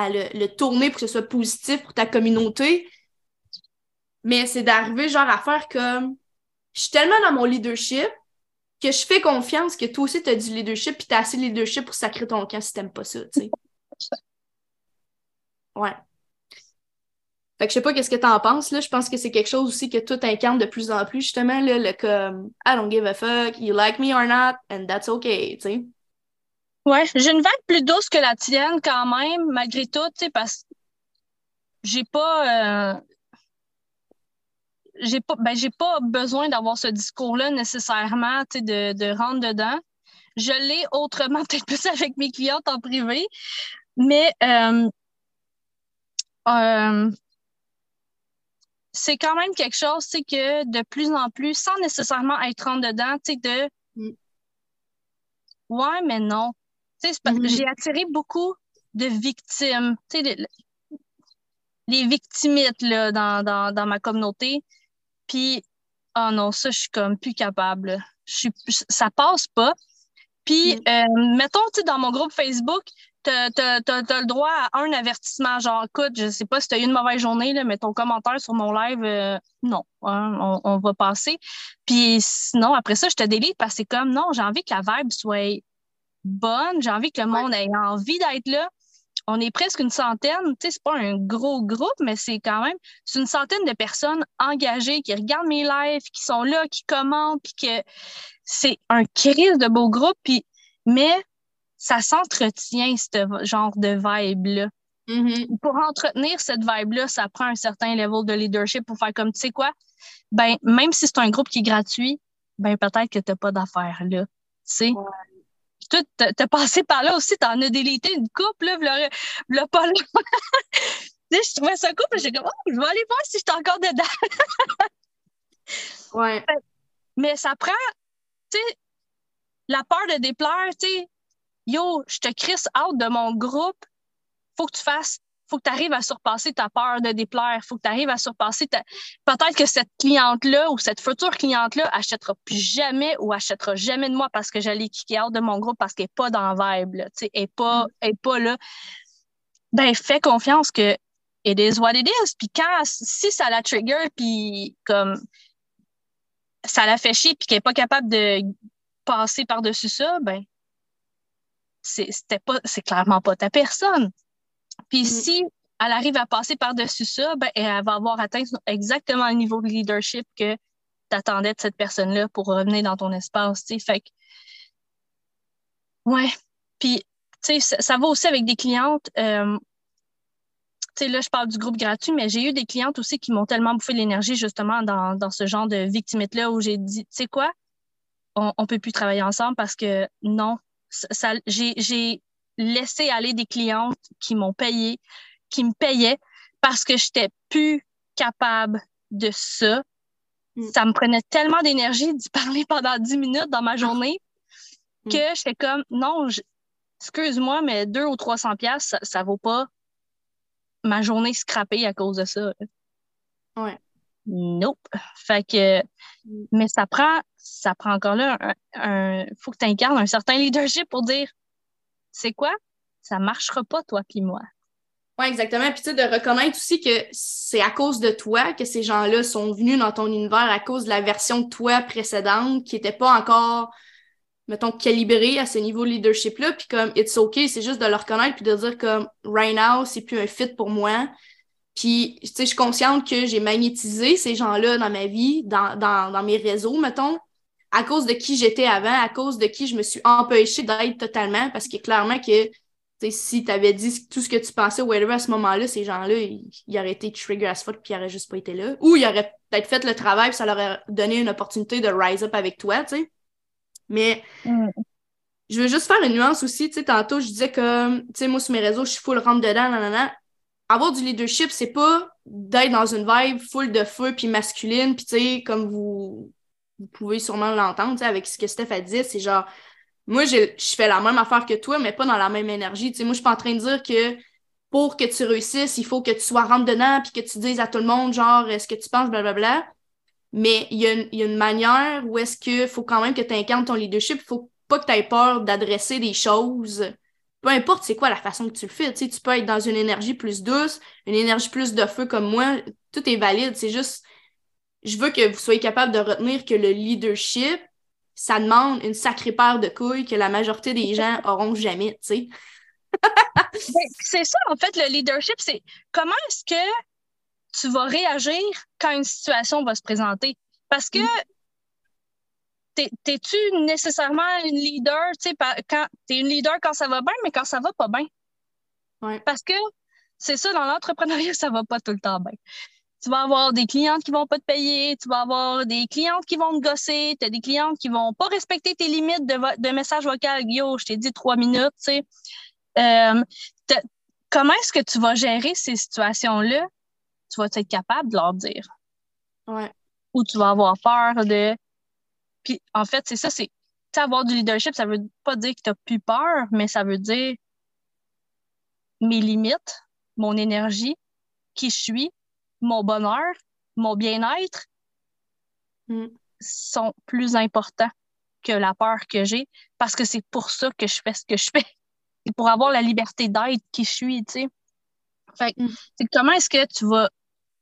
le, le, tourner pour que ce soit positif pour ta communauté, mais c'est d'arriver genre à faire comme je suis tellement dans mon leadership que je fais confiance que toi aussi tu as du leadership puis tu as assez de leadership pour sacrer ton camp si t'aimes pas ça, tu sais. Ouais. Fait que je sais pas qu'est-ce que t'en penses, là. Je pense que c'est quelque chose aussi que tout incarne de plus en plus, justement, là, le comme I don't give a fuck, you like me or not, and that's okay, tu sais. Ouais, j'ai une vague plus douce que la tienne quand même, malgré tout, tu sais, parce que j'ai pas. Euh, j'ai pas ben, j'ai pas besoin d'avoir ce discours-là nécessairement, de, de rentrer dedans. Je l'ai autrement, [laughs] peut-être plus avec mes clientes en privé, mais euh, euh, c'est quand même quelque chose, c'est que de plus en plus, sans nécessairement être rentre dedans, tu sais, de mm. Ouais, mais non. Tu sais, mm-hmm. j'ai attiré beaucoup de victimes, tu sais, les, les victimites là, dans, dans, dans ma communauté. Puis, oh non, ça, je suis comme plus capable. Je suis, ça passe pas. Puis, mm. euh, mettons, tu sais, dans mon groupe Facebook, tu as, le droit à un avertissement. Genre, écoute, je sais pas si tu as eu une mauvaise journée, là, mais ton commentaire sur mon live, euh, non, hein, on, va passer. Puis sinon, après ça, je te délite parce que c'est comme, non, j'ai envie que la vibe soit bonne, j'ai envie que le monde ait envie d'être là on est presque une centaine, tu sais, c'est pas un gros groupe, mais c'est quand même, c'est une centaine de personnes engagées qui regardent mes lives, qui sont là, qui commentent, puis que c'est un crise de beau groupe, puis, mais ça s'entretient, ce genre de vibe-là. Mm-hmm. Pour entretenir cette vibe-là, ça prend un certain level de leadership pour faire comme, tu sais quoi, ben, même si c'est un groupe qui est gratuit, ben, peut-être que t'as pas d'affaires là, tu sais toi, t'as passé par là aussi, t'en as délité une coupe, là, le pas là. [laughs] je trouvais ça cool, j'ai dit, oh, je vais aller voir si je suis encore dedans. ouais. Mais ça prend, tu sais, la peur de déplaire, tu sais, yo, je te crisse out de mon groupe, faut que tu fasses faut que tu arrives à surpasser ta peur de déplaire. faut que tu arrives à surpasser ta... Peut-être que cette cliente-là ou cette future cliente-là achètera plus jamais ou achètera jamais de moi parce que j'allais kicker out de mon groupe parce qu'elle n'est pas dans la vibe, là, elle n'est pas, mm. pas là. Ben, fais confiance que it is what it is. Puis quand, si ça la trigger, puis comme ça la fait chier, puis qu'elle n'est pas capable de passer par-dessus ça, ben, c'était pas, c'est clairement pas ta personne. Puis mm. si elle arrive à passer par-dessus ça, ben, elle va avoir atteint exactement le niveau de leadership que tu attendais de cette personne-là pour revenir dans ton espace. Fait que, ouais, Puis, tu sais, ça, va aussi avec des clientes. Euh, tu sais, là, je parle du groupe gratuit, mais j'ai eu des clientes aussi qui m'ont tellement bouffé l'énergie, justement, dans, dans, ce genre de victimite-là, où j'ai dit, tu sais quoi, on ne peut plus travailler ensemble parce que non, ça, j'ai laissé aller des clientes qui m'ont payé, qui me payaient parce que je n'étais plus capable de ça. Mm. Ça me prenait tellement d'énergie d'y parler [laughs] pendant 10 minutes dans ma journée mm. que j'étais comme, non, excuse-moi, mais 2 ou 300 pièces ça, ça vaut pas ma journée scrappée à cause de ça. Ouais. Nope. Fait que, mais ça prend, ça prend encore là un, faut que tu incarnes un certain leadership pour dire, c'est quoi? Ça marchera pas, toi puis moi. Oui, exactement. Puis tu sais, de reconnaître aussi que c'est à cause de toi que ces gens-là sont venus dans ton univers à cause de la version de toi précédente qui n'était pas encore, mettons, calibrée à ce niveau leadership-là. Puis comme, it's okay, c'est juste de le reconnaître puis de dire comme, right now, c'est plus un fit pour moi. Puis, tu sais, je suis consciente que j'ai magnétisé ces gens-là dans ma vie, dans, dans, dans mes réseaux, mettons, à cause de qui j'étais avant, à cause de qui je me suis empêchée d'être totalement, parce que clairement que si tu avais dit tout ce que tu pensais ou whatever à ce moment-là, ces gens-là, ils, auraient été trigger as fuck puis ils n'auraient juste pas été là. Ou ils auraient peut-être fait le travail puis ça leur aurait donné une opportunité de rise up avec toi, tu sais. Mais mm. je veux juste faire une nuance aussi, tu sais, tantôt je disais que, tu sais, moi sur mes réseaux, je suis full rentre dedans, nanana. Avoir du leadership, c'est pas d'être dans une vibe full de feu puis masculine, puis tu sais, comme vous, vous pouvez sûrement l'entendre, avec ce que Steph a dit, c'est genre moi, je, fais la même affaire que toi, mais pas dans la même énergie. Tu sais, moi, je suis pas en train de dire que pour que tu réussisses, il faut que tu sois rentre dedans puis que tu dises à tout le monde, genre, est-ce que tu penses, blablabla. Mais il y, a une, y a une manière où est-ce qu'il faut quand même que tu incarnes ton leadership. Il faut pas que tu aies peur d'adresser des choses. Peu importe c'est quoi la façon que tu le fais. Tu, sais, tu peux être dans une énergie plus douce, une énergie plus de feu comme moi. Tout est valide. C'est juste, je veux que vous soyez capable de retenir que le leadership, ça demande une sacrée paire de couilles que la majorité des [laughs] gens auront jamais, tu sais. Ben, c'est ça, en fait, le leadership, c'est comment est-ce que tu vas réagir quand une situation va se présenter? Parce que mm. T'es-tu nécessairement une leader, tu sais, quand t'es une leader quand ça va bien, mais quand ça va pas bien? Ouais. Parce que c'est ça, dans l'entrepreneuriat, ça va pas tout le temps bien tu vas avoir des clientes qui vont pas te payer, tu vas avoir des clientes qui vont te gosser, tu as des clientes qui vont pas respecter tes limites de, de message vocal. Yo, je t'ai dit trois minutes, tu sais. Euh, comment est-ce que tu vas gérer ces situations-là? Tu vas être capable de leur dire? Ouais. Ou tu vas avoir peur de. Puis en fait, c'est ça, c'est avoir du leadership, ça veut pas dire que tu n'as plus peur, mais ça veut dire mes limites, mon énergie, qui je suis, mon bonheur, mon bien-être mm. sont plus importants que la peur que j'ai parce que c'est pour ça que je fais ce que je fais. [laughs] C'est pour avoir la liberté d'être qui je suis, tu sais. Fait mm. comment est-ce que tu vas,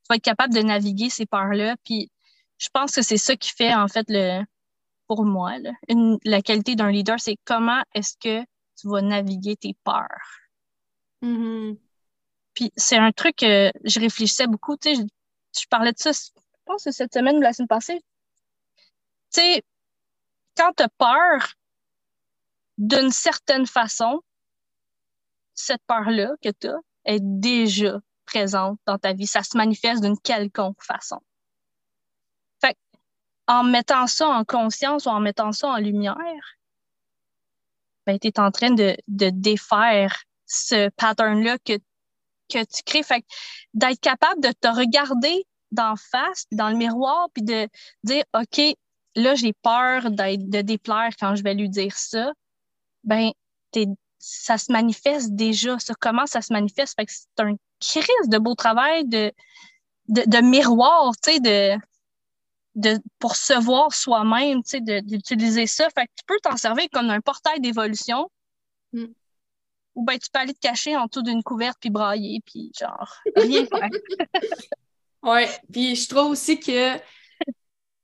être capable de naviguer ces peurs-là? Puis je pense que c'est ça qui fait, en fait, le, pour moi, la qualité d'un leader, c'est comment est-ce que tu vas naviguer tes peurs. Mm-hmm. Puis c'est un truc que je réfléchissais beaucoup. Tu sais, je, parlais de ça, je pense que cette semaine ou la semaine passée. Tu sais, quand tu as peur d'une certaine façon, cette peur-là que tu as est déjà présente dans ta vie. Ça se manifeste d'une quelconque façon. En mettant ça en conscience ou en mettant ça en lumière, ben, tu es en train de, de défaire ce pattern-là que que tu crées. Fait d'être capable de te regarder d'en face, puis dans le miroir, puis de dire, OK, là, j'ai peur de déplaire quand je vais lui dire ça, ben, ça se manifeste déjà. Ça commence ça se manifeste. Fait que c'est un crise de beau travail de, de, miroir, tu sais, de, de, pour se voir soi-même, tu sais, d'utiliser ça. Fait que tu peux t'en servir comme un portail d'évolution. Mm ou ben tu peux aller te cacher en dessous d'une couverte puis brailler, puis genre, rien faire. [laughs] ouais, puis je trouve aussi que, tu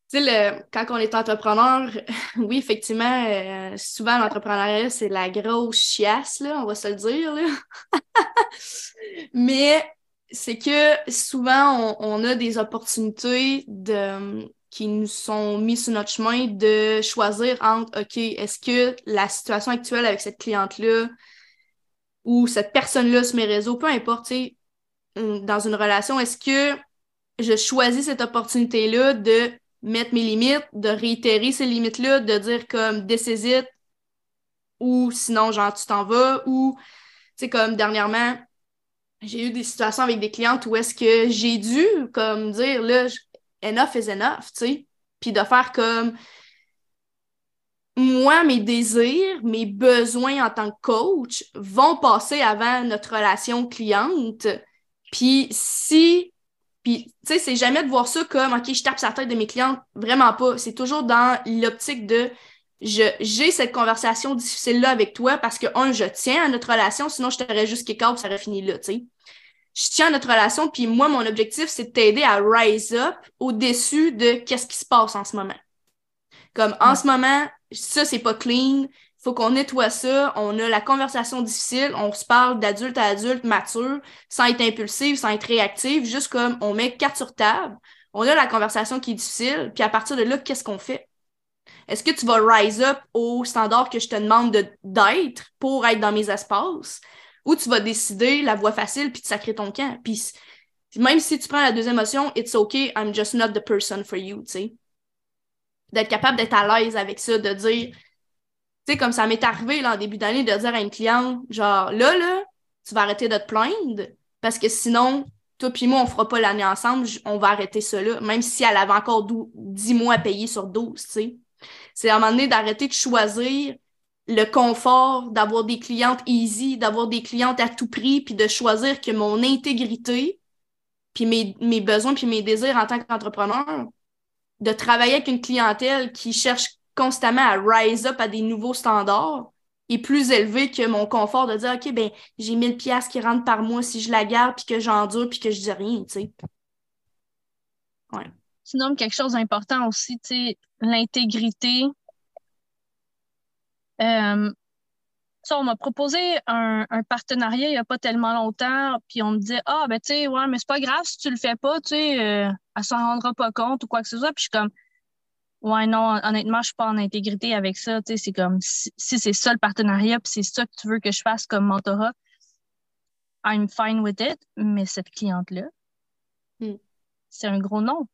sais, quand on est entrepreneur, [laughs] oui, effectivement, euh, souvent l'entrepreneuriat, c'est la grosse chiasse, là, on va se le dire, là. [laughs] Mais c'est que souvent, on, a des opportunités de qui nous sont mis sur notre chemin de choisir entre, OK, est-ce que la situation actuelle avec cette cliente-là ou cette personne-là sur mes réseaux, peu importe, dans une relation, est-ce que je choisis cette opportunité-là de mettre mes limites, de réitérer ces limites-là, de dire comme décésite ou sinon, genre, tu t'en vas ou, tu sais, comme dernièrement, j'ai eu des situations avec des clientes où est-ce que j'ai dû, comme, dire, là, enough is enough, tu sais, puis de faire comme moi, mes désirs, mes besoins en tant que coach vont passer avant notre relation cliente. Puis si puis, tu sais, c'est jamais de voir ça comme, OK, je tape sa tête de mes clientes. Vraiment pas. C'est toujours dans l'optique de, j'ai cette conversation difficile-là avec toi parce que, un, je tiens à notre relation, sinon je t'aurais juste kick out ça aurait fini là, tu sais. Je tiens à notre relation, puis moi, mon objectif, c'est de t'aider à rise up au-dessus de qu'est-ce qui se passe en ce moment. Comme, en ce moment, ça, c'est pas clean, faut qu'on nettoie ça. On a la conversation difficile. On se parle d'adulte à adulte mature, sans être impulsif, sans être réactif, juste comme on met carte sur table. On a la conversation qui est difficile. Puis à partir de là, qu'est-ce qu'on fait? Est-ce que tu vas rise up au standard que je te demande d'être pour être dans mes espaces? Ou tu vas décider la voie facile puis de sacrer ton camp? Puis même si tu prends la deuxième option, it's okay, I'm just not the person for you, tu sais. D'être capable d'être à l'aise avec ça, de dire sais, comme ça m'est arrivé là, en début d'année de dire à une cliente, genre, là, là, tu vas arrêter de te plaindre parce que sinon, toi puis moi, on fera pas l'année ensemble, on va arrêter là, même si elle avait encore 10 mois à payer sur 12, tu sais. C'est à un moment donné d'arrêter de choisir le confort, d'avoir des clientes easy, d'avoir des clientes à tout prix, puis de choisir que mon intégrité, puis mes, mes besoins, puis mes désirs en tant qu'entrepreneur, de travailler avec une clientèle qui cherche constamment à rise up à des nouveaux standards est plus élevé que mon confort de dire OK, ben j'ai 1000 pièces qui rentrent par mois si je la garde puis que j'endure puis que je dis rien, tu sais. Ouais. Tu nommes quelque chose d'important aussi, tu sais, l'intégrité. Euh, on m'a proposé un, partenariat il n'y a pas tellement longtemps, puis on me dit Ah, ben, tu sais, ouais, mais c'est pas grave si tu le fais pas, tu sais, euh, elle s'en rendra pas compte ou quoi que ce soit. Puis je suis comme Ouais, non, honnêtement, je suis pas en intégrité avec ça. Tu sais, c'est comme si, c'est ça le partenariat, puis c'est ça que tu veux que je fasse comme mentorat, I'm fine with it. Mais cette cliente-là, hmm. c'est un gros non.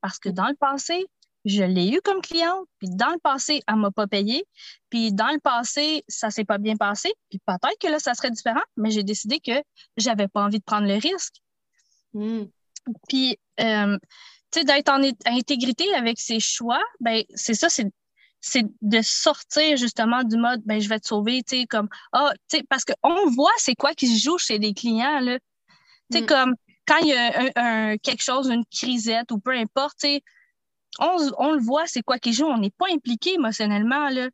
Parce que hmm. dans le passé, je l'ai eu comme cliente, puis dans le passé, elle m'a pas payé, puis dans le passé, ça s'est pas bien passé, puis peut-être que là, ça serait différent, mais j'ai décidé que j'avais pas envie de prendre le risque. Hmm. Puis, euh, tu sais, d'être en intégrité avec ses choix, ben, c'est ça, c'est c'est de sortir justement du mode ben je vais te sauver tu sais comme ah tu sais parce qu'on voit c'est quoi qui se joue chez les clients là tu sais mm. comme quand il y a un, quelque chose une crisette ou peu importe tu sais on, on, le voit c'est quoi qui joue on n'est pas impliqué émotionnellement là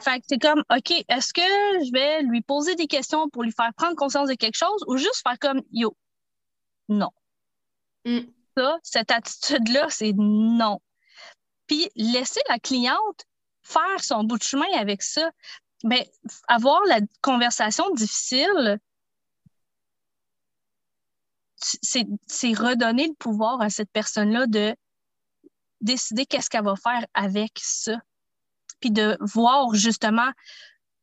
fait que c'est comme ok est-ce que je vais lui poser des questions pour lui faire prendre conscience de quelque chose ou juste faire comme yo non mm ça, cette attitude-là, c'est non. Puis laisser la cliente faire son bout de chemin avec ça. Mais ben, avoir la conversation difficile, c'est redonner le pouvoir à cette personne-là de décider qu'est-ce qu'elle va faire avec ça. Puis de voir justement,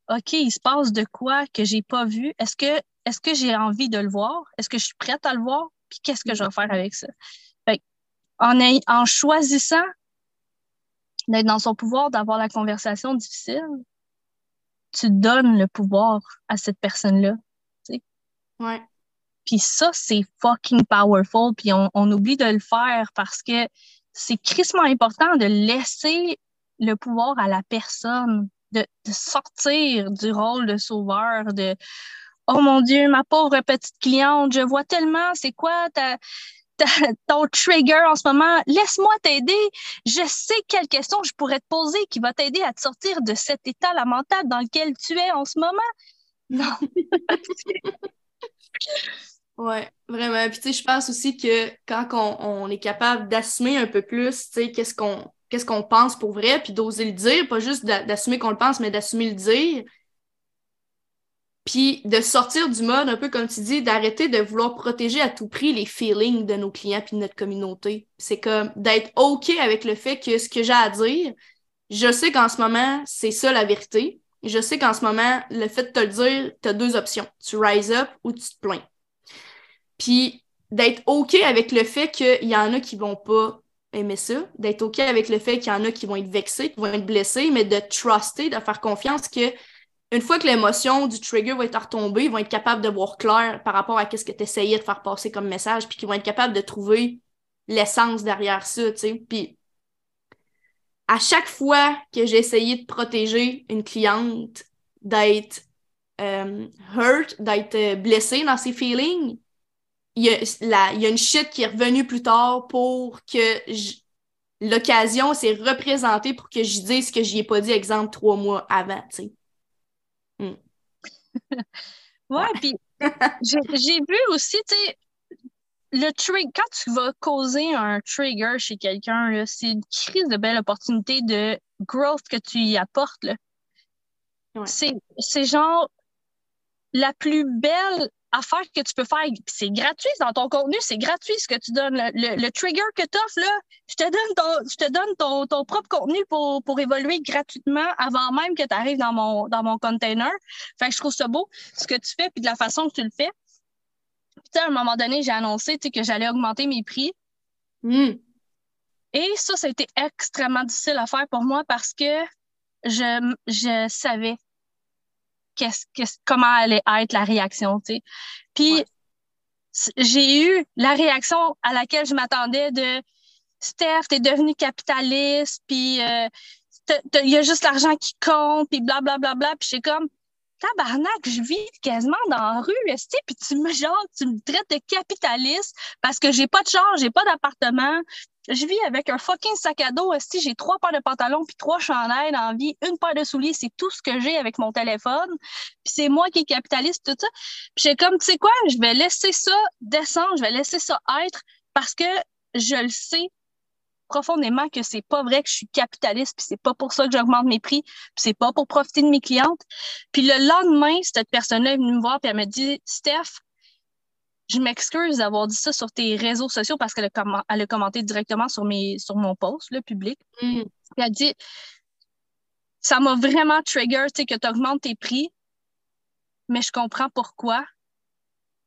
OK, il se passe de quoi que j'ai pas vu? Est-ce que, est-ce que j'ai envie de le voir? Est-ce que je suis prête à le voir? puis qu'est-ce que je vais faire avec ça? en, en choisissant d'être dans son pouvoir, d'avoir la conversation difficile, tu donnes le pouvoir à cette personne-là. Ouais. Puis ça, c'est fucking powerful. Puis on, on, oublie de le faire parce que c'est crissement important de laisser le pouvoir à la personne, de, de sortir du rôle de sauveur, de Oh mon Dieu, ma pauvre petite cliente, je vois tellement, c'est quoi ta, ton trigger en ce moment? Laisse-moi t'aider. Je sais quelle question je pourrais te poser qui va t'aider à te sortir de cet état lamentable dans lequel tu es en ce moment. Non. [laughs] ouais, vraiment. Puis, tu sais, je pense aussi que quand on, est capable d'assumer un peu plus, tu sais, qu'est-ce qu'on qu'est-ce qu'on pense pour vrai, puis d'oser le dire, pas juste d'assumer qu'on le pense, mais d'assumer le dire, Puis de sortir du mode, un peu comme tu dis, d'arrêter de vouloir protéger à tout prix les feelings de nos clients puis de notre communauté. C'est comme d'être OK avec le fait que ce que j'ai à dire, je sais qu'en ce moment, c'est ça la vérité. Je sais qu'en ce moment, le fait de te le dire, tu as deux options. Tu rise up ou tu te plains. Puis d'être OK avec le fait qu'il y en a qui vont pas aimer ça, d'être OK avec le fait qu'il y en a qui vont être vexés, qui vont être blessés, mais de truster, de faire confiance que une fois que l'émotion du trigger va être retombée, ils vont être capables de voir clair par rapport à ce que tu essayais de faire passer comme message, puis qu'ils vont être capables de trouver l'essence derrière ça, tu sais. Puis à chaque fois que j'ai essayé de protéger une cliente d'être euh, hurt, d'être euh, blessée dans ses feelings, il y, a il y a une shit qui est revenue plus tard pour que l'occasion s'est représentée pour que je dise ce que j'y ai pas dit, exemple, trois mois avant, tu sais. Hmm. [laughs] ouais, puis [laughs] j'ai vu aussi, tu sais, le trigger, quand tu vas causer un trigger chez quelqu'un, c'est une crise de belle opportunité de growth que tu y apportes. C'est genre la plus belle affaire que tu peux faire. C'est gratuit dans ton contenu, c'est gratuit ce que tu donnes. Le, trigger que tu offres, là, je te donne ton, je te donne ton, ton propre contenu pour, pour évoluer gratuitement avant même que tu arrives dans mon, dans mon container. Fait que je trouve ça beau, ce que tu fais, puis de la façon que tu le fais. Puis, à un moment donné, j'ai annoncé que j'allais augmenter mes prix. Hmm. Et ça, ça a été extrêmement difficile à faire pour moi parce que je, je savais comment allait être la réaction, tu sais. Puis j'ai eu la réaction à laquelle je m'attendais de Steph, t'es devenu capitaliste, puis euh, il y a juste l'argent qui compte, puis blablabla. Bla, bla, bla. Puis j'ai comme, tabarnak, je vis quasiment dans la rue, puis tu me, genre, tu me traites de capitaliste parce que j'ai pas de char, j'ai pas d'appartement, je vis avec un fucking sac à dos. Si j'ai trois paires de pantalons puis trois chandails dans vie, une paire de souliers, c'est tout ce que j'ai avec mon téléphone. Puis c'est moi qui est capitaliste, tout ça. Puis j'ai comme, tu sais quoi, je vais laisser ça descendre, je vais laisser ça être parce que je le sais profondément que c'est pas vrai que je suis capitaliste puis c'est pas pour ça que j'augmente mes prix puis c'est pas pour profiter de mes clientes. Puis le lendemain, cette personne-là est venue me voir puis elle me dit Steph, je m'excuse d'avoir dit ça sur tes réseaux sociaux parce qu'elle a, elle a commenté directement sur, mes, sur mon post, le public. Mm. Elle a dit Ça m'a vraiment trigger que tu augmentes tes prix, mais je comprends pourquoi.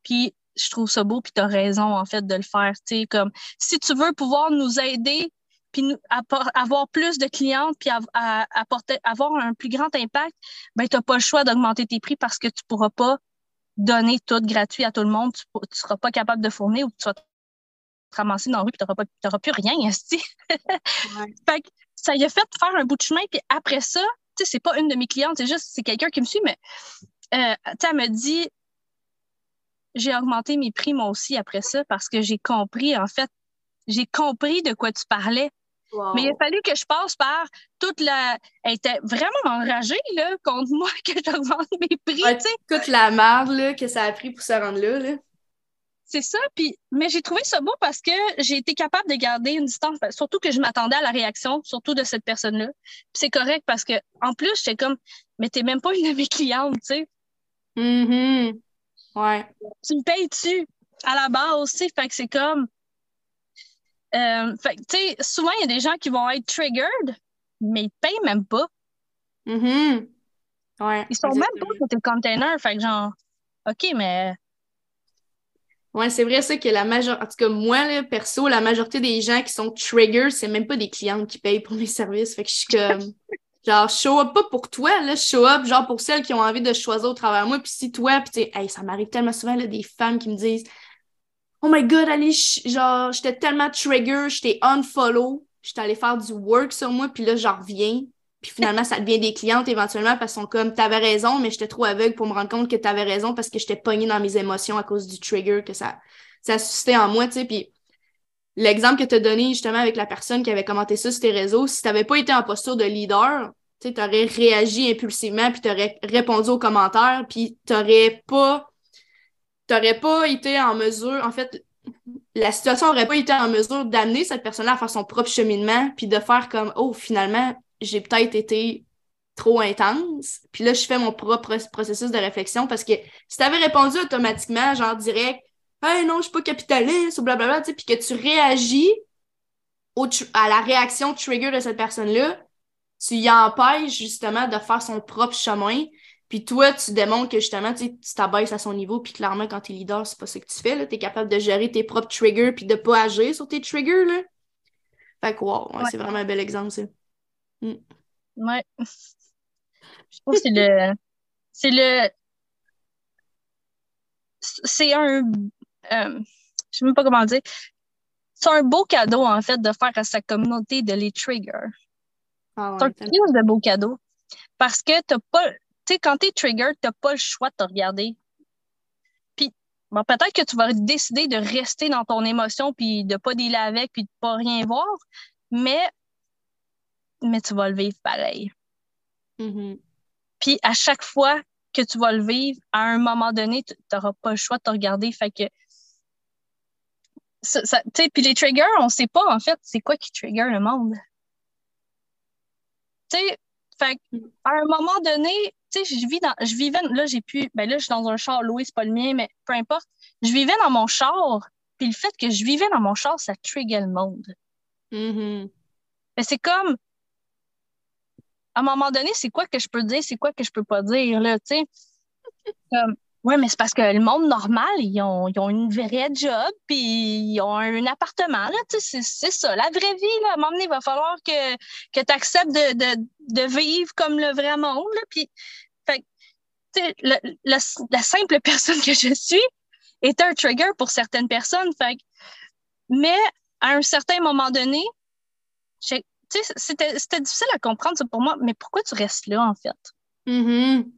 Puis je trouve ça beau, puis tu as raison, en fait, de le faire. Comme, si tu veux pouvoir nous aider, puis avoir plus de clientes, puis apporter, avoir un plus grand impact, ben, tu n'as pas le choix d'augmenter tes prix parce que tu ne pourras pas donner tout gratuit à tout le monde, tu ne seras pas capable de fournir ou tu vas te ramasser dans la rue et tu n'auras plus rien. [laughs] fait que ça y a fait faire un bout de chemin. Puis après ça, tu sais, c'est pas une de mes clientes, c'est juste, c'est quelqu'un qui me suit, mais euh, elle me dit, j'ai augmenté mes prix moi aussi après ça parce que j'ai compris, en fait, j'ai compris de quoi tu parlais. Mais il a fallu que je passe par toute la. Elle était vraiment enragée là, contre moi [laughs] que j'augmente mes prix. toute la merde que ça a pris pour se rendre là. là. C'est ça. Puis, mais j'ai trouvé ça beau parce que j'ai été capable de garder une distance, surtout que je m'attendais à la réaction, surtout de cette personne-là. C'est correct parce que en plus, j'étais comme, mais t'es même pas une de mes clientes, tu sais. Mm-hmm. Ouais. Tu me payes-tu? À la base aussi? Fait que c'est comme, euh, fait tu sais, souvent, il y a des gens qui vont être triggered, mais ils payent même pas. Mm ouais, ils sont même pas sur tes containers. Fait que genre, OK, mais. Ouais, c'est vrai ça que la majorité, en tout cas, moi, là, perso, la majorité des gens qui sont triggered, c'est même pas des clients qui payent pour mes services. Fait que je suis comme. [laughs] genre, show up pas pour toi, là, show up, genre, pour celles qui ont envie de choisir au travers de moi. Puis si toi, puis tu sais, hey, ça m'arrive tellement souvent, là, des femmes qui me disent Oh my god, allez, genre, j'étais tellement trigger, j'étais unfollow, j'étais allée faire du work sur moi, puis là, j'en reviens. Puis finalement, ça devient des clientes éventuellement parce sont comme, t'avais raison, mais j'étais trop aveugle pour me rendre compte que t'avais raison parce que j'étais pognée dans mes émotions à cause du trigger que ça, ça a suscité en moi, tu sais. Puis l'exemple que tu as donné justement avec la personne qui avait commenté ça sur tes réseaux, si t'avais pas été en posture de leader, tu aurais réagi impulsivement, puis tu aurais répondu aux commentaires, puis tu n'aurais pas t'aurais pas été en mesure, en fait, la situation aurait pas été en mesure d'amener cette personne-là à faire son propre cheminement, puis de faire comme, oh, finalement, j'ai peut-être été trop intense. Puis là, je fais mon propre processus de réflexion parce que si tu avais répondu automatiquement, genre direct, Hey non, je suis pas capitaliste ou blablabla, tu sais, puis que tu réagis à la réaction trigger de cette personne-là, tu y empêches justement de faire son propre chemin. Puis toi, tu démontres que justement, tu t'abaisses à son niveau. Puis clairement, quand tu es leader, c'est pas ce que tu fais. Tu es capable de gérer tes propres triggers puis de pas agir sur tes triggers. Là. Fait que wow, c'est vraiment un bel exemple, ça. Mm. Ouais. Je trouve que c'est le. C'est le. C'est un. Euh, je sais même pas comment dire. C'est un beau cadeau, en fait, de faire à sa communauté de les trigger. Ah c'est un de beau cadeau. Parce que t'as pas. Tu sais, quand t'es trigger, t'as pas le choix de te regarder. Puis, bon, peut-être que tu vas décider de rester dans ton émotion, puis de pas dealer avec, puis de pas rien voir, mais, mais tu vas le vivre pareil. Mm-hmm. Puis à chaque fois que tu vas le vivre, à un moment donné, tu n'auras pas le choix de te regarder. Fait que. puis les triggers, on ne sait pas en fait c'est quoi qui trigger le monde. Tu sais, fait à un moment donné, tu sais, je vis dans, je vivais, là, j'ai pu, ben là, je suis dans un char loué, c'est pas le mien, mais peu importe. Je vivais dans mon char, puis le fait que je vivais dans mon char, ça trigger le monde. Mm-hmm. c'est comme, à un moment donné, c'est quoi que je peux dire, c'est quoi que je peux pas dire, là, tu sais. [laughs] Comme, ouais, mais c'est parce que le monde normal, ils ont, ils ont une vraie job, puis ils ont un appartement, tu sais, c'est ça. La vraie vie, là, à un moment donné, il va falloir que, que tu acceptes de, de, de, vivre comme le vrai monde, là, puis, fait tu sais, la simple [laughs] personne que je suis est un trigger pour certaines personnes, fait mais à un certain moment donné, c'était difficile à comprendre ça pour moi, mais pourquoi tu restes là, en fait? Mm-hmm.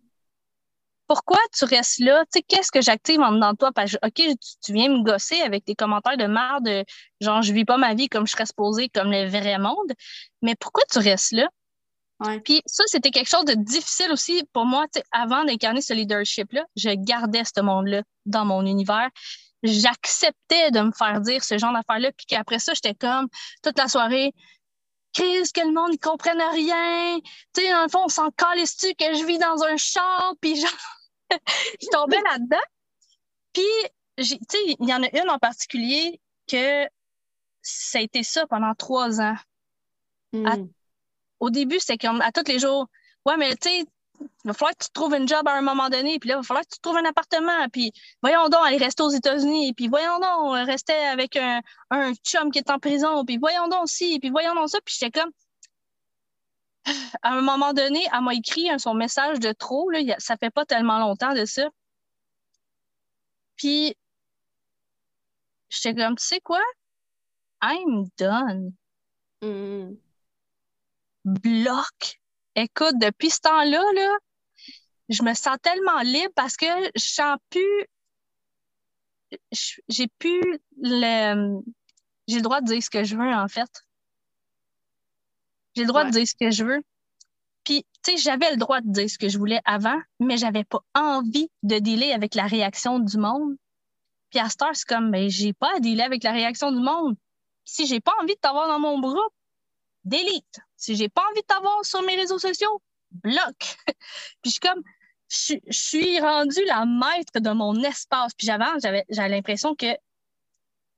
Pourquoi tu restes là? Tu sais, qu'est-ce que j'active en dedans de toi? Parce que, OK, tu, viens me gosser avec tes commentaires de merde, genre, je vis pas ma vie comme je serais supposée, comme le vrai monde, mais pourquoi tu restes là? Puis ça, c'était quelque chose de difficile aussi pour moi. Tu sais, avant d'incarner ce leadership-là, je gardais ce monde-là dans mon univers j'acceptais de me faire dire ce genre d'affaires-là, puis qu'après ça, j'étais comme toute la soirée, crise que le monde ne comprenne rien. Tu sais, dans le fond, on s'en calisse-tu que je vis dans un champ, [laughs] puis genre, je tombais là-dedans. Puis, tu sais, il y en a une en particulier que ça a été ça pendant trois ans. Hmm. au début, c'était comme à tous les jours. Ouais, mais tu sais, il va falloir que tu trouves un job à un moment donné, puis là, il va falloir que tu trouves un appartement, puis voyons donc aller rester aux États-Unis, puis voyons donc rester avec un, un chum qui est en prison, puis voyons donc ci, puis voyons donc ça, puis j'étais comme... [sighs] À un moment donné, elle m'a écrit son message de trop, là, ça fait pas tellement longtemps de ça. Puis, j'étais comme, tu sais quoi? I'm done. Mm. Bloc Écoute, depuis ce temps-là, là, je me sens tellement libre parce que je sens plus. J'ai plus le. J'ai le droit de dire ce que je veux, en fait. J'ai le droit de dire ce que je veux. Puis, tu sais, j'avais le droit de dire ce que je voulais avant, mais j'avais pas envie de dealer avec la réaction du monde. Puis à Star, c'est comme, mais ben, j'ai pas à dealer avec la réaction du monde. Si j'ai pas envie de t'avoir dans mon groupe, delete. Si j'ai pas envie de t'avoir sur mes réseaux sociaux, bloque. [laughs] puis je suis comme, je, suis rendue la maître de mon espace. Puis j'avais, j'avais, j'avais l'impression que,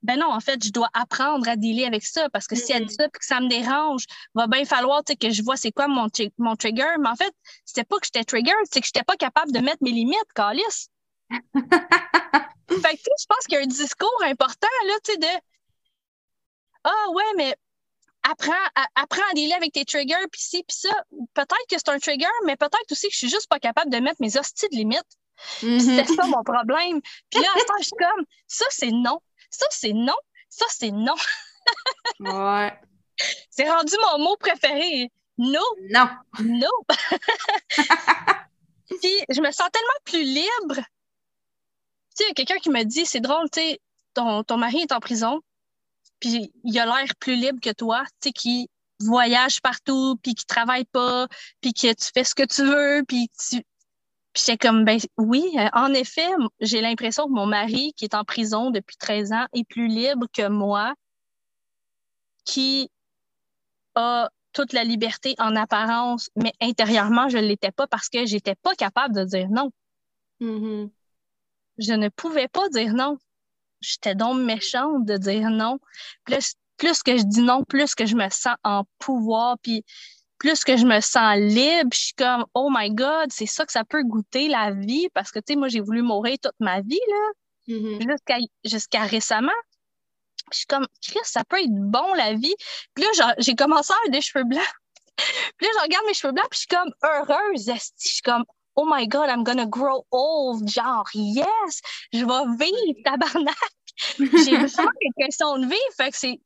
ben non, en fait, je dois apprendre à dealer avec ça parce que si elle dit ça puis que ça me dérange, va bien falloir que je vois c'est quoi mon, mon trigger. Mais en fait, c'était pas que j'étais trigger, c'est que j'étais pas capable de mettre mes limites, Calice. [laughs] fait que, je pense qu'il y a un discours important, là, tu sais, de Ah ouais, mais apprends à, apprends à dealer avec tes triggers, puis ci, puis ça. Peut-être que c'est un trigger, mais peut-être aussi que je suis juste pas capable de mettre mes hosties de limites. Mm-hmm. C'était ça mon problème. Puis là, à je suis comme, ça, c'est non. Ça, c'est non. Ça, c'est non. ouais. C'est rendu mon mot préféré. No. Non. No. [laughs] puis je me sens tellement plus libre. Tu sais, quelqu'un qui me dit, c'est drôle, tu sais, ton, ton mari est en prison, puis il a l'air plus libre que toi, tu sais, qui voyage partout, puis qui travaille pas, puis que tu fais ce que tu veux, puis tu... Puis j'étais comme, ben oui, euh, en effet, j'ai l'impression que mon mari, qui est en prison depuis 13 ans, est plus libre que moi, qui a toute la liberté en apparence, mais intérieurement, je ne l'étais pas parce que j'étais pas capable de dire non. Mm-hmm. Je ne pouvais pas dire non. J'étais donc méchante de dire non. Plus, plus que je dis non, plus que je me sens en pouvoir, puis plus que je me sens libre, je suis comme, oh my God, c'est ça que ça peut goûter la vie, parce que, tu sais, moi, j'ai voulu mourir toute ma vie, là, Mm-hmm. jusqu'à récemment. Puis je suis comme, Chris, ça peut être bon, la vie. Puis là, j'ai commencé à avoir des cheveux blancs. [laughs] puis là, je regarde mes cheveux blancs, puis je suis comme heureuse, esti. Je suis comme, oh my God, I'm gonna grow old. Genre, yes, je vais vivre, tabarnak. [laughs] J'ai besoin des questions de vie. Fait que c'est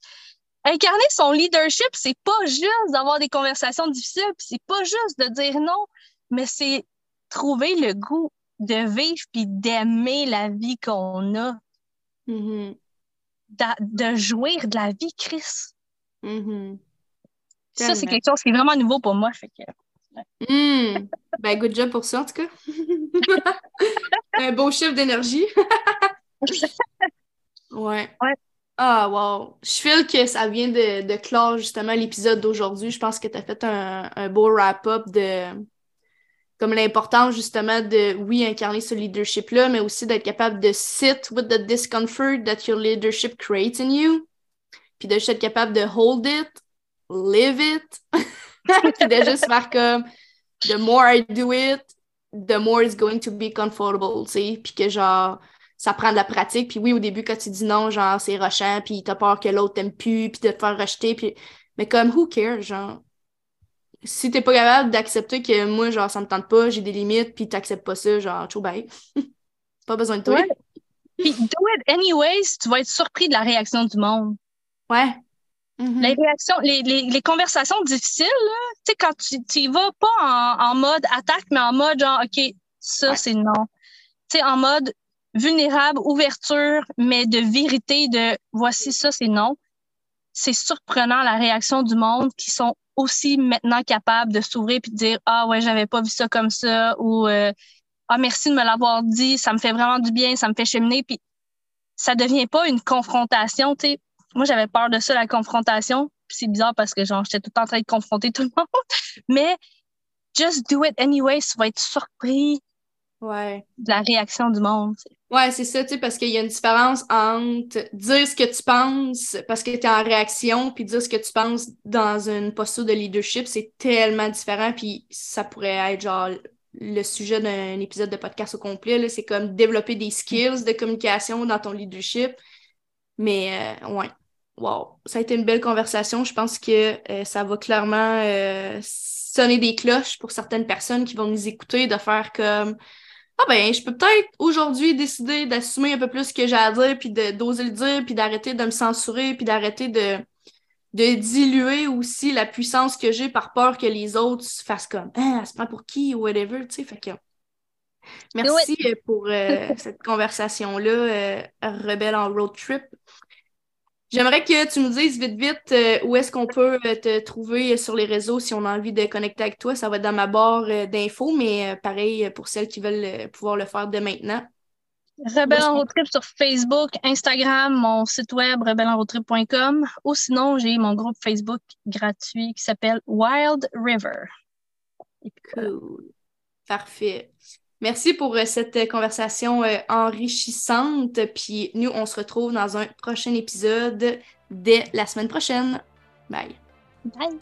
incarner son leadership, c'est pas juste d'avoir des conversations difficiles, c'est pas juste de dire non, mais c'est trouver le goût de vivre puis d'aimer la vie qu'on a, Mm-hmm. de jouir de la vie, Chris. Mm-hmm. Ça, c'est quelque chose qui est vraiment nouveau pour moi. Fait que... Mm. Ben, good job pour ça, en tout cas. [laughs] Un beau chiffre d'énergie. [laughs] Ouais. Ouais. Ah, wow. Je feel que ça vient de, de clore justement l'épisode d'aujourd'hui. Je pense que tu as fait un, un beau wrap-up de comme l'importance justement de, oui, incarner ce leadership-là, mais aussi d'être capable de sit with the discomfort that your leadership creates in you. Puis de juste être capable de hold it, live it. [laughs] [laughs] Puis de juste faire comme the more I do it, the more it's going to be comfortable, tu sais. Puis que genre, ça prend de la pratique. Puis oui, au début, quand tu dis non, genre, c'est rushant, puis t'as peur que l'autre t'aime plus, puis de te faire rejeter. Puis... Mais comme, who cares, genre? Si t'es pas capable d'accepter que moi, genre, ça me tente pas, j'ai des limites, puis t'acceptes pas ça, genre, ciao, bye. [laughs] pas besoin de toi. Ouais. Puis do it anyways, tu vas être surpris de la réaction du monde. Ouais. Mhm. Les réactions, les, les, les conversations difficiles, tu sais, quand tu, tu y vas pas en, en mode attaque, mais en mode genre, OK, ça, Ouais. c'est non. Tu sais, en mode vulnérable, ouverture, mais de vérité, de voici ça, c'est non. C'est surprenant la réaction du monde qui sont aussi maintenant capables de s'ouvrir puis de dire Ah ouais, j'avais pas vu ça comme ça ou euh, Ah merci de me l'avoir dit, ça me fait vraiment du bien, ça me fait cheminer. Puis ça devient pas une confrontation, tu sais moi, j'avais peur de ça, la confrontation. C'est bizarre parce que, genre, j'étais tout le temps en train de confronter tout le monde. [laughs] Mais just do it anyway, tu vas être surpris Ouais. de la réaction du monde. Ouais, c'est ça, tu sais, parce qu'il y a une différence entre dire ce que tu penses parce que tu es en réaction, puis dire ce que tu penses dans une posture de leadership, c'est tellement différent, puis ça pourrait être genre le sujet d'un épisode de podcast au complet, c'est comme développer des skills de communication dans ton leadership. Mais euh, ouais, wow, ça a été une belle conversation. Je pense que euh, ça va clairement euh, sonner des cloches pour certaines personnes qui vont nous écouter, de faire comme ah ben, je peux peut-être aujourd'hui décider d'assumer un peu plus ce que j'ai à dire, puis de- d'oser le dire, puis d'arrêter de me censurer, puis d'arrêter de, de diluer aussi la puissance que j'ai par peur que les autres se fassent comme Ah, elle se prend pour qui ou whatever, tu sais. Fait que merci euh, pour euh, cette conversation-là, Rebelle en road trip. J'aimerais que tu nous dises vite, vite euh, où est-ce qu'on peut euh, te trouver sur les réseaux si on a envie de connecter avec toi. Ça va être dans ma barre euh, d'infos, mais pareil pour celles qui veulent pouvoir le faire dès maintenant. Rebelle en road trip sur Facebook, Instagram, mon site web rebellenroadtrip.com ou sinon, j'ai mon groupe Facebook gratuit qui s'appelle Wild River. Cool. Parfait. Merci pour euh, cette euh, conversation euh, enrichissante. Puis nous, on se retrouve dans un prochain épisode dès la semaine prochaine. Bye. Bye.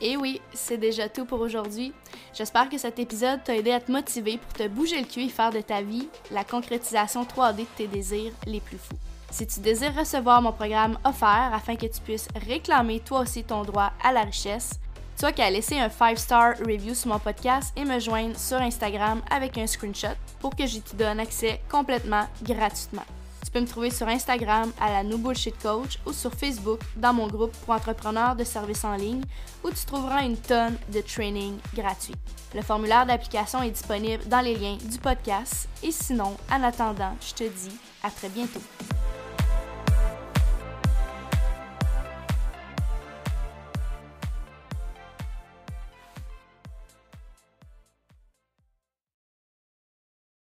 Et oui, c'est déjà tout pour aujourd'hui. J'espère que cet épisode t'a aidé à te motiver pour te bouger le cul et faire de ta vie la concrétisation 3D de tes désirs les plus fous. Si tu désires recevoir mon programme offert afin que tu puisses réclamer toi aussi ton droit à la richesse, tu as qu'à laisser un 5-star review sur mon podcast et me joindre sur Instagram avec un screenshot pour que je te donne accès complètement gratuitement. Tu peux me trouver sur Instagram à la No Bullshit Coach ou sur Facebook dans mon groupe pour entrepreneurs de services en ligne où tu trouveras une tonne de training gratuits. Le formulaire d'application est disponible dans les liens du podcast et sinon, en attendant, je te dis à très bientôt.